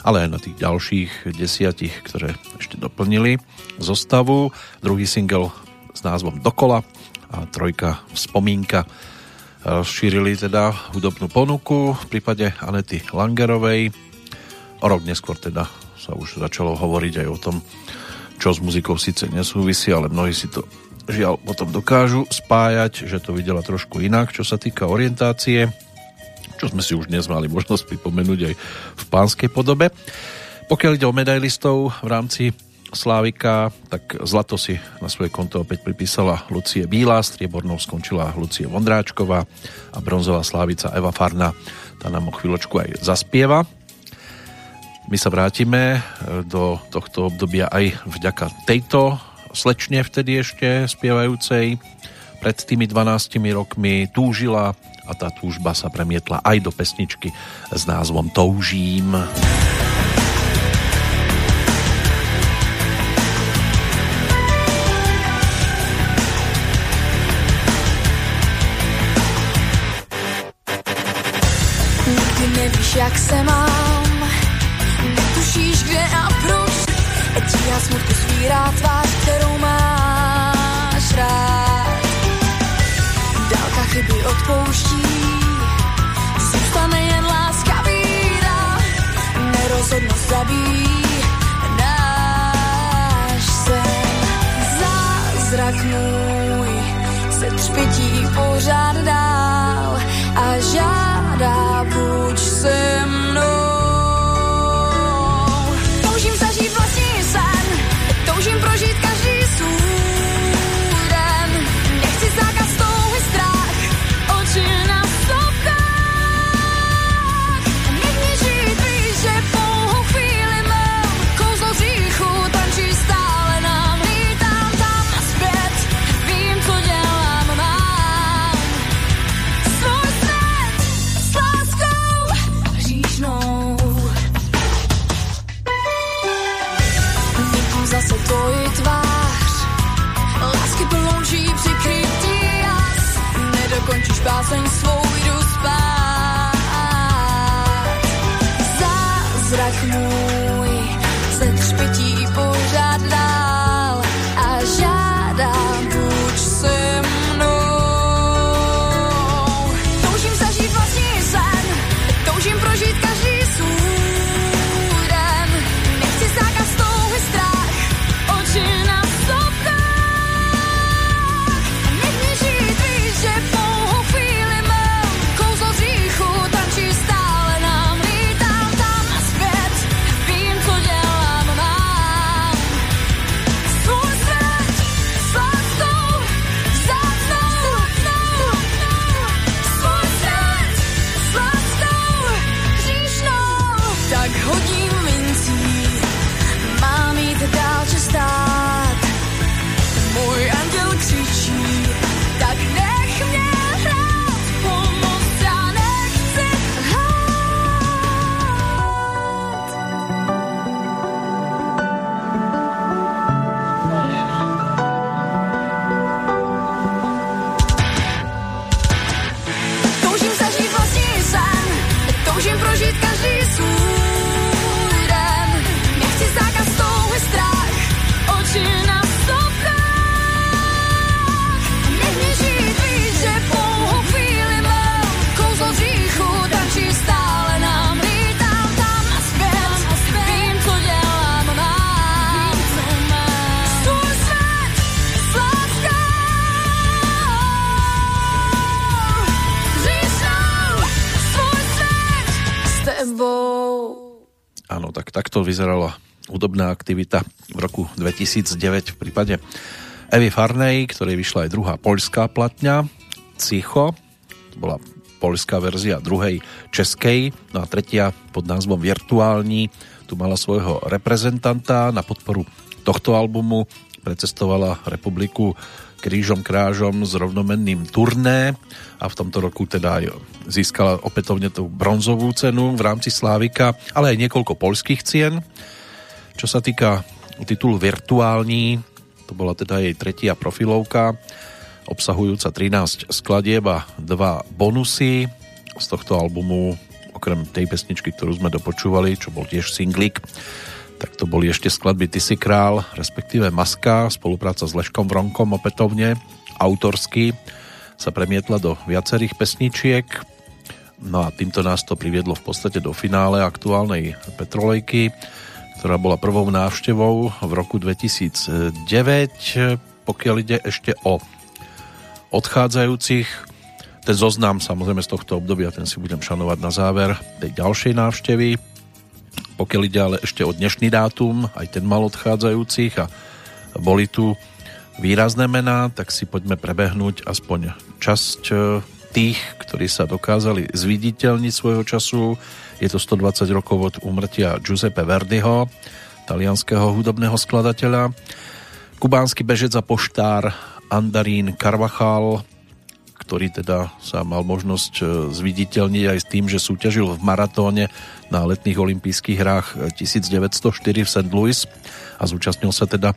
Speaker 1: ale aj na tých ďalších desiatich, ktoré ešte doplnili zostavu. Druhý single s názvom Dokola a trojka Vzpomínka rozšírili teda hudobnú ponuku v prípade Anety Langerovej. O rok neskôr teda sa už začalo hovoriť aj o tom, čo s muzikou síce nesúvisí, ale mnohí si to žiaľ potom dokážu spájať, že to videla trošku inak, čo sa týka orientácie, čo sme si už dnes mali možnosť pripomenúť aj v pánskej podobe. Pokiaľ ide o medailistov v rámci Slávika, tak zlato si na svoje konto opäť pripísala Lucie Bílá, striebornou skončila Lucie Vondráčková a bronzová slávica Eva Farna. Tá nám o chvíľočku aj zaspieva. My sa vrátime do tohto obdobia aj vďaka tejto slečne vtedy ešte spievajúcej pred tými 12 rokmi túžila a tá túžba sa premietla aj do pesničky s názvom Toužím.
Speaker 6: Nikdy nevíš, jak se mám, netušíš, kde a proč. Tíha smutku svírá tvář, kterou máš rád. Dálka chyby odpouští, zůstane jen láska víra. Nerozhodnost zabíjí náš sen. Zázrak můj se třpití pořád dál a žádá buď se
Speaker 1: things vyzerala hudobná aktivita v roku 2009 v prípade Evy Farnej, ktorej vyšla aj druhá poľská platňa Cicho, to bola poľská verzia druhej českej, no a tretia pod názvom Virtuální, tu mala svojho reprezentanta na podporu tohto albumu, precestovala republiku krížom krážom s rovnomenným turné a v tomto roku teda aj získala opätovne tú bronzovú cenu v rámci Slávika, ale aj niekoľko poľských cien. Čo sa týka titulu Virtuální, to bola teda jej tretia profilovka, obsahujúca 13 skladieb a dva bonusy z tohto albumu, okrem tej pesničky, ktorú sme dopočúvali, čo bol tiež singlik, tak to boli ešte skladby Ty si král, respektíve Maska, spolupráca s Leškom Vronkom opätovne, autorsky, sa premietla do viacerých pesničiek. No a týmto nás to priviedlo v podstate do finále aktuálnej Petrolejky, ktorá bola prvou návštevou v roku 2009. Pokiaľ ide ešte o odchádzajúcich, ten zoznam samozrejme z tohto obdobia, ten si budem šanovať na záver tej ďalšej návštevy. Pokiaľ ide ale ešte o dnešný dátum, aj ten mal odchádzajúcich a boli tu výrazné mená, tak si poďme prebehnúť aspoň časť e, tých, ktorí sa dokázali zviditeľniť svojho času. Je to 120 rokov od úmrtia Giuseppe Verdiho, talianského hudobného skladateľa, Kubánsky bežec a poštár Andarín Carvachal, ktorý teda sa mal možnosť e, zviditeľniť aj s tým, že súťažil v maratóne na letných olympijských hrách 1904 v St. Louis a zúčastnil sa teda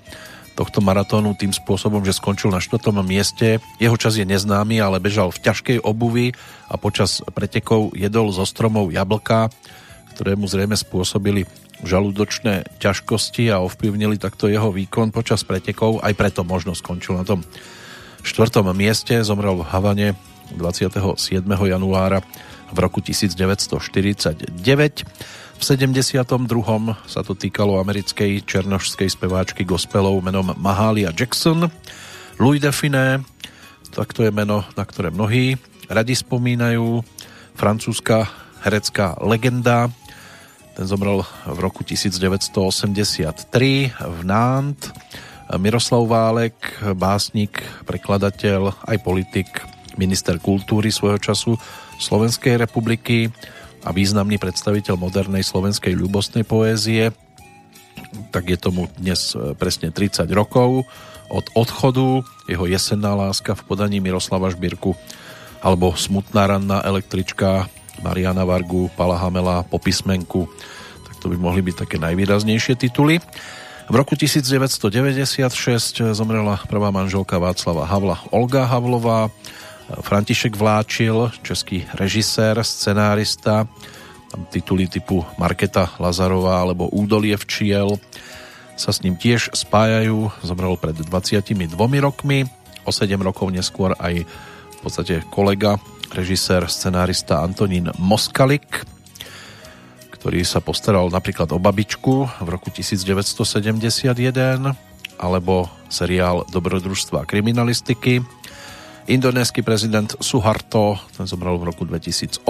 Speaker 1: tohto maratónu tým spôsobom, že skončil na štvrtom mieste. Jeho čas je neznámy, ale bežal v ťažkej obuvi a počas pretekov jedol zo stromov jablka, ktoré mu zrejme spôsobili žalúdočné ťažkosti a ovplyvnili takto jeho výkon počas pretekov. Aj preto možno skončil na tom štvrtom mieste. Zomrel v Havane 27. januára v roku 1949. V 72. sa to týkalo americkej černošskej speváčky gospelov menom Mahalia Jackson. Louis Define, tak to je meno, na ktoré mnohí radi spomínajú. Francúzska herecká legenda. Ten zomrel v roku 1983 v Nantes. Miroslav Válek, básnik, prekladateľ, aj politik, minister kultúry svojho času Slovenskej republiky a významný predstaviteľ modernej slovenskej ľubostnej poézie. Tak je tomu dnes e, presne 30 rokov od odchodu, jeho jesenná láska v podaní Miroslava Žbírku alebo Smutná ranná električka Mariana Vargu, Pala Hamela po písmenku. Tak to by mohli byť také najvýraznejšie tituly. V roku 1996 zomrela prvá manželka Václava Havla Olga Havlová, František Vláčil, český režisér, scenárista, tam tituly typu Marketa Lazarová alebo Údolie včiel sa s ním tiež spájajú. Zomrel pred 22 rokmi, o 7 rokov neskôr aj v podstate kolega, režisér, scenárista Antonín Moskalik, ktorý sa postaral napríklad o babičku v roku 1971 alebo seriál Dobrodružstva kriminalistiky Indonésky prezident Suharto, ten zomrel v roku 2008.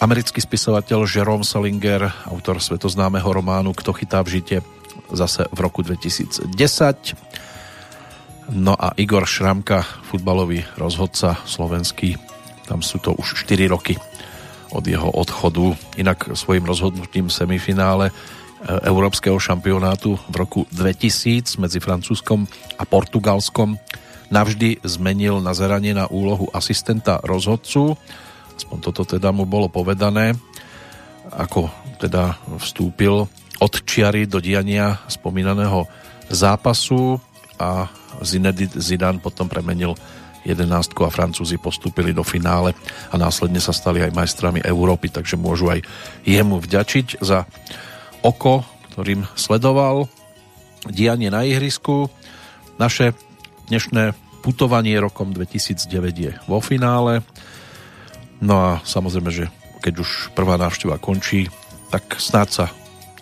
Speaker 1: Americký spisovateľ Jerome Salinger, autor svetoznámeho románu Kto chytá v žite, zase v roku 2010. No a Igor Šramka, futbalový rozhodca slovenský, tam sú to už 4 roky od jeho odchodu. Inak svojim rozhodnutím semifinále e, Európskeho šampionátu v roku 2000 medzi Francúzskom a Portugalskom navždy zmenil nazeranie na úlohu asistenta rozhodcu. Aspoň toto teda mu bolo povedané, ako teda vstúpil od čiary do diania spomínaného zápasu a Zinedine Zidane potom premenil jedenástku a Francúzi postúpili do finále a následne sa stali aj majstrami Európy, takže môžu aj jemu vďačiť za oko, ktorým sledoval dianie na ihrisku. Naše Dnešné putovanie rokom 2009 je vo finále. No a samozrejme, že keď už prvá návšteva končí, tak snáď sa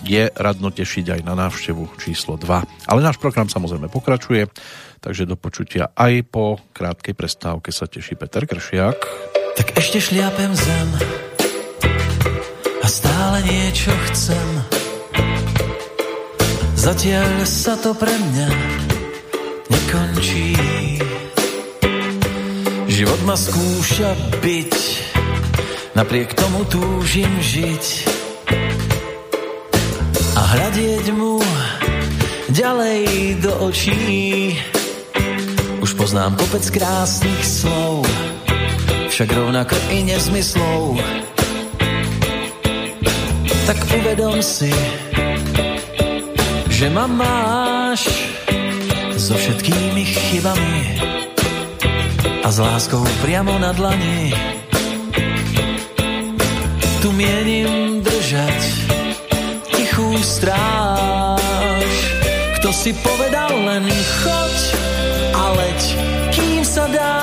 Speaker 1: je radno tešiť aj na návštevu číslo 2. Ale náš program samozrejme pokračuje, takže do počutia aj po krátkej prestávke sa teší Peter Kršiak.
Speaker 4: Tak ešte šliapem zem a stále niečo chcem. Zatiaľ sa to pre mňa nekončí. Život ma skúša byť, napriek tomu túžim žiť a hľadieť mu ďalej do očí. Už poznám kopec krásnych slov, však rovnako i nezmyslov. Tak uvedom si, že ma máš so všetkými chybami a s láskou priamo na dlani. Tu mienim držať tichú stráž. Kto si povedal len choď a leď, kým sa dá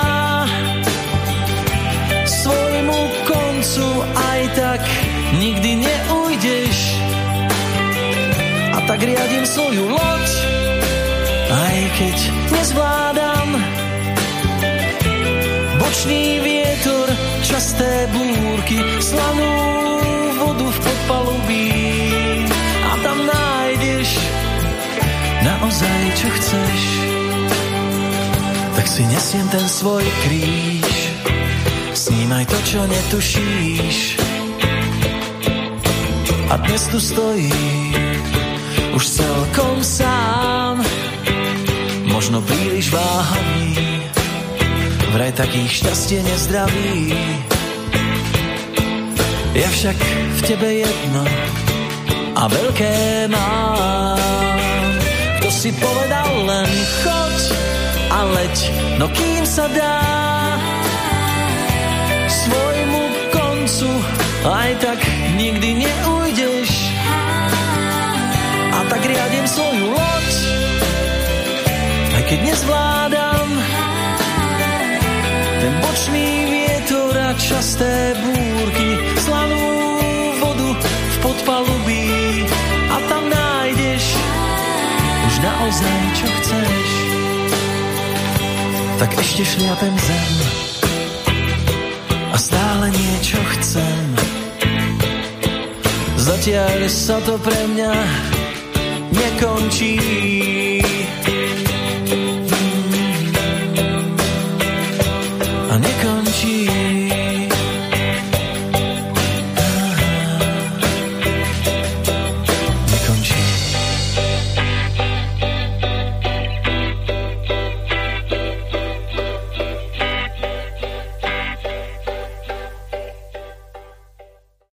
Speaker 4: svojmu koncu aj tak nikdy neujdeš. A tak riadím svoju loď aj keď nezvládam. Bočný vietor, časté búrky, slanú vodu v podpalubí a tam nájdeš naozaj, čo chceš. Tak si nesiem ten svoj kríž, snímaj to, čo netušíš. A dnes tu stojí už celkom sám možno príliš váhavý, vraj takých šťastie nezdraví. Ja však v tebe jedno a veľké mám. Kto si povedal len choď a leď, no kým sa dá svojmu koncu, aj tak nikdy neujdeš. A tak riadím svoju loď, keď nezvládam ten bočný vietor a časté búrky, slanú vodu v podpalubí a tam nájdeš už naozaj, čo chceš. Tak ešte šliapem zem a stále niečo chcem. Zatiaľ sa to pre mňa nekončí.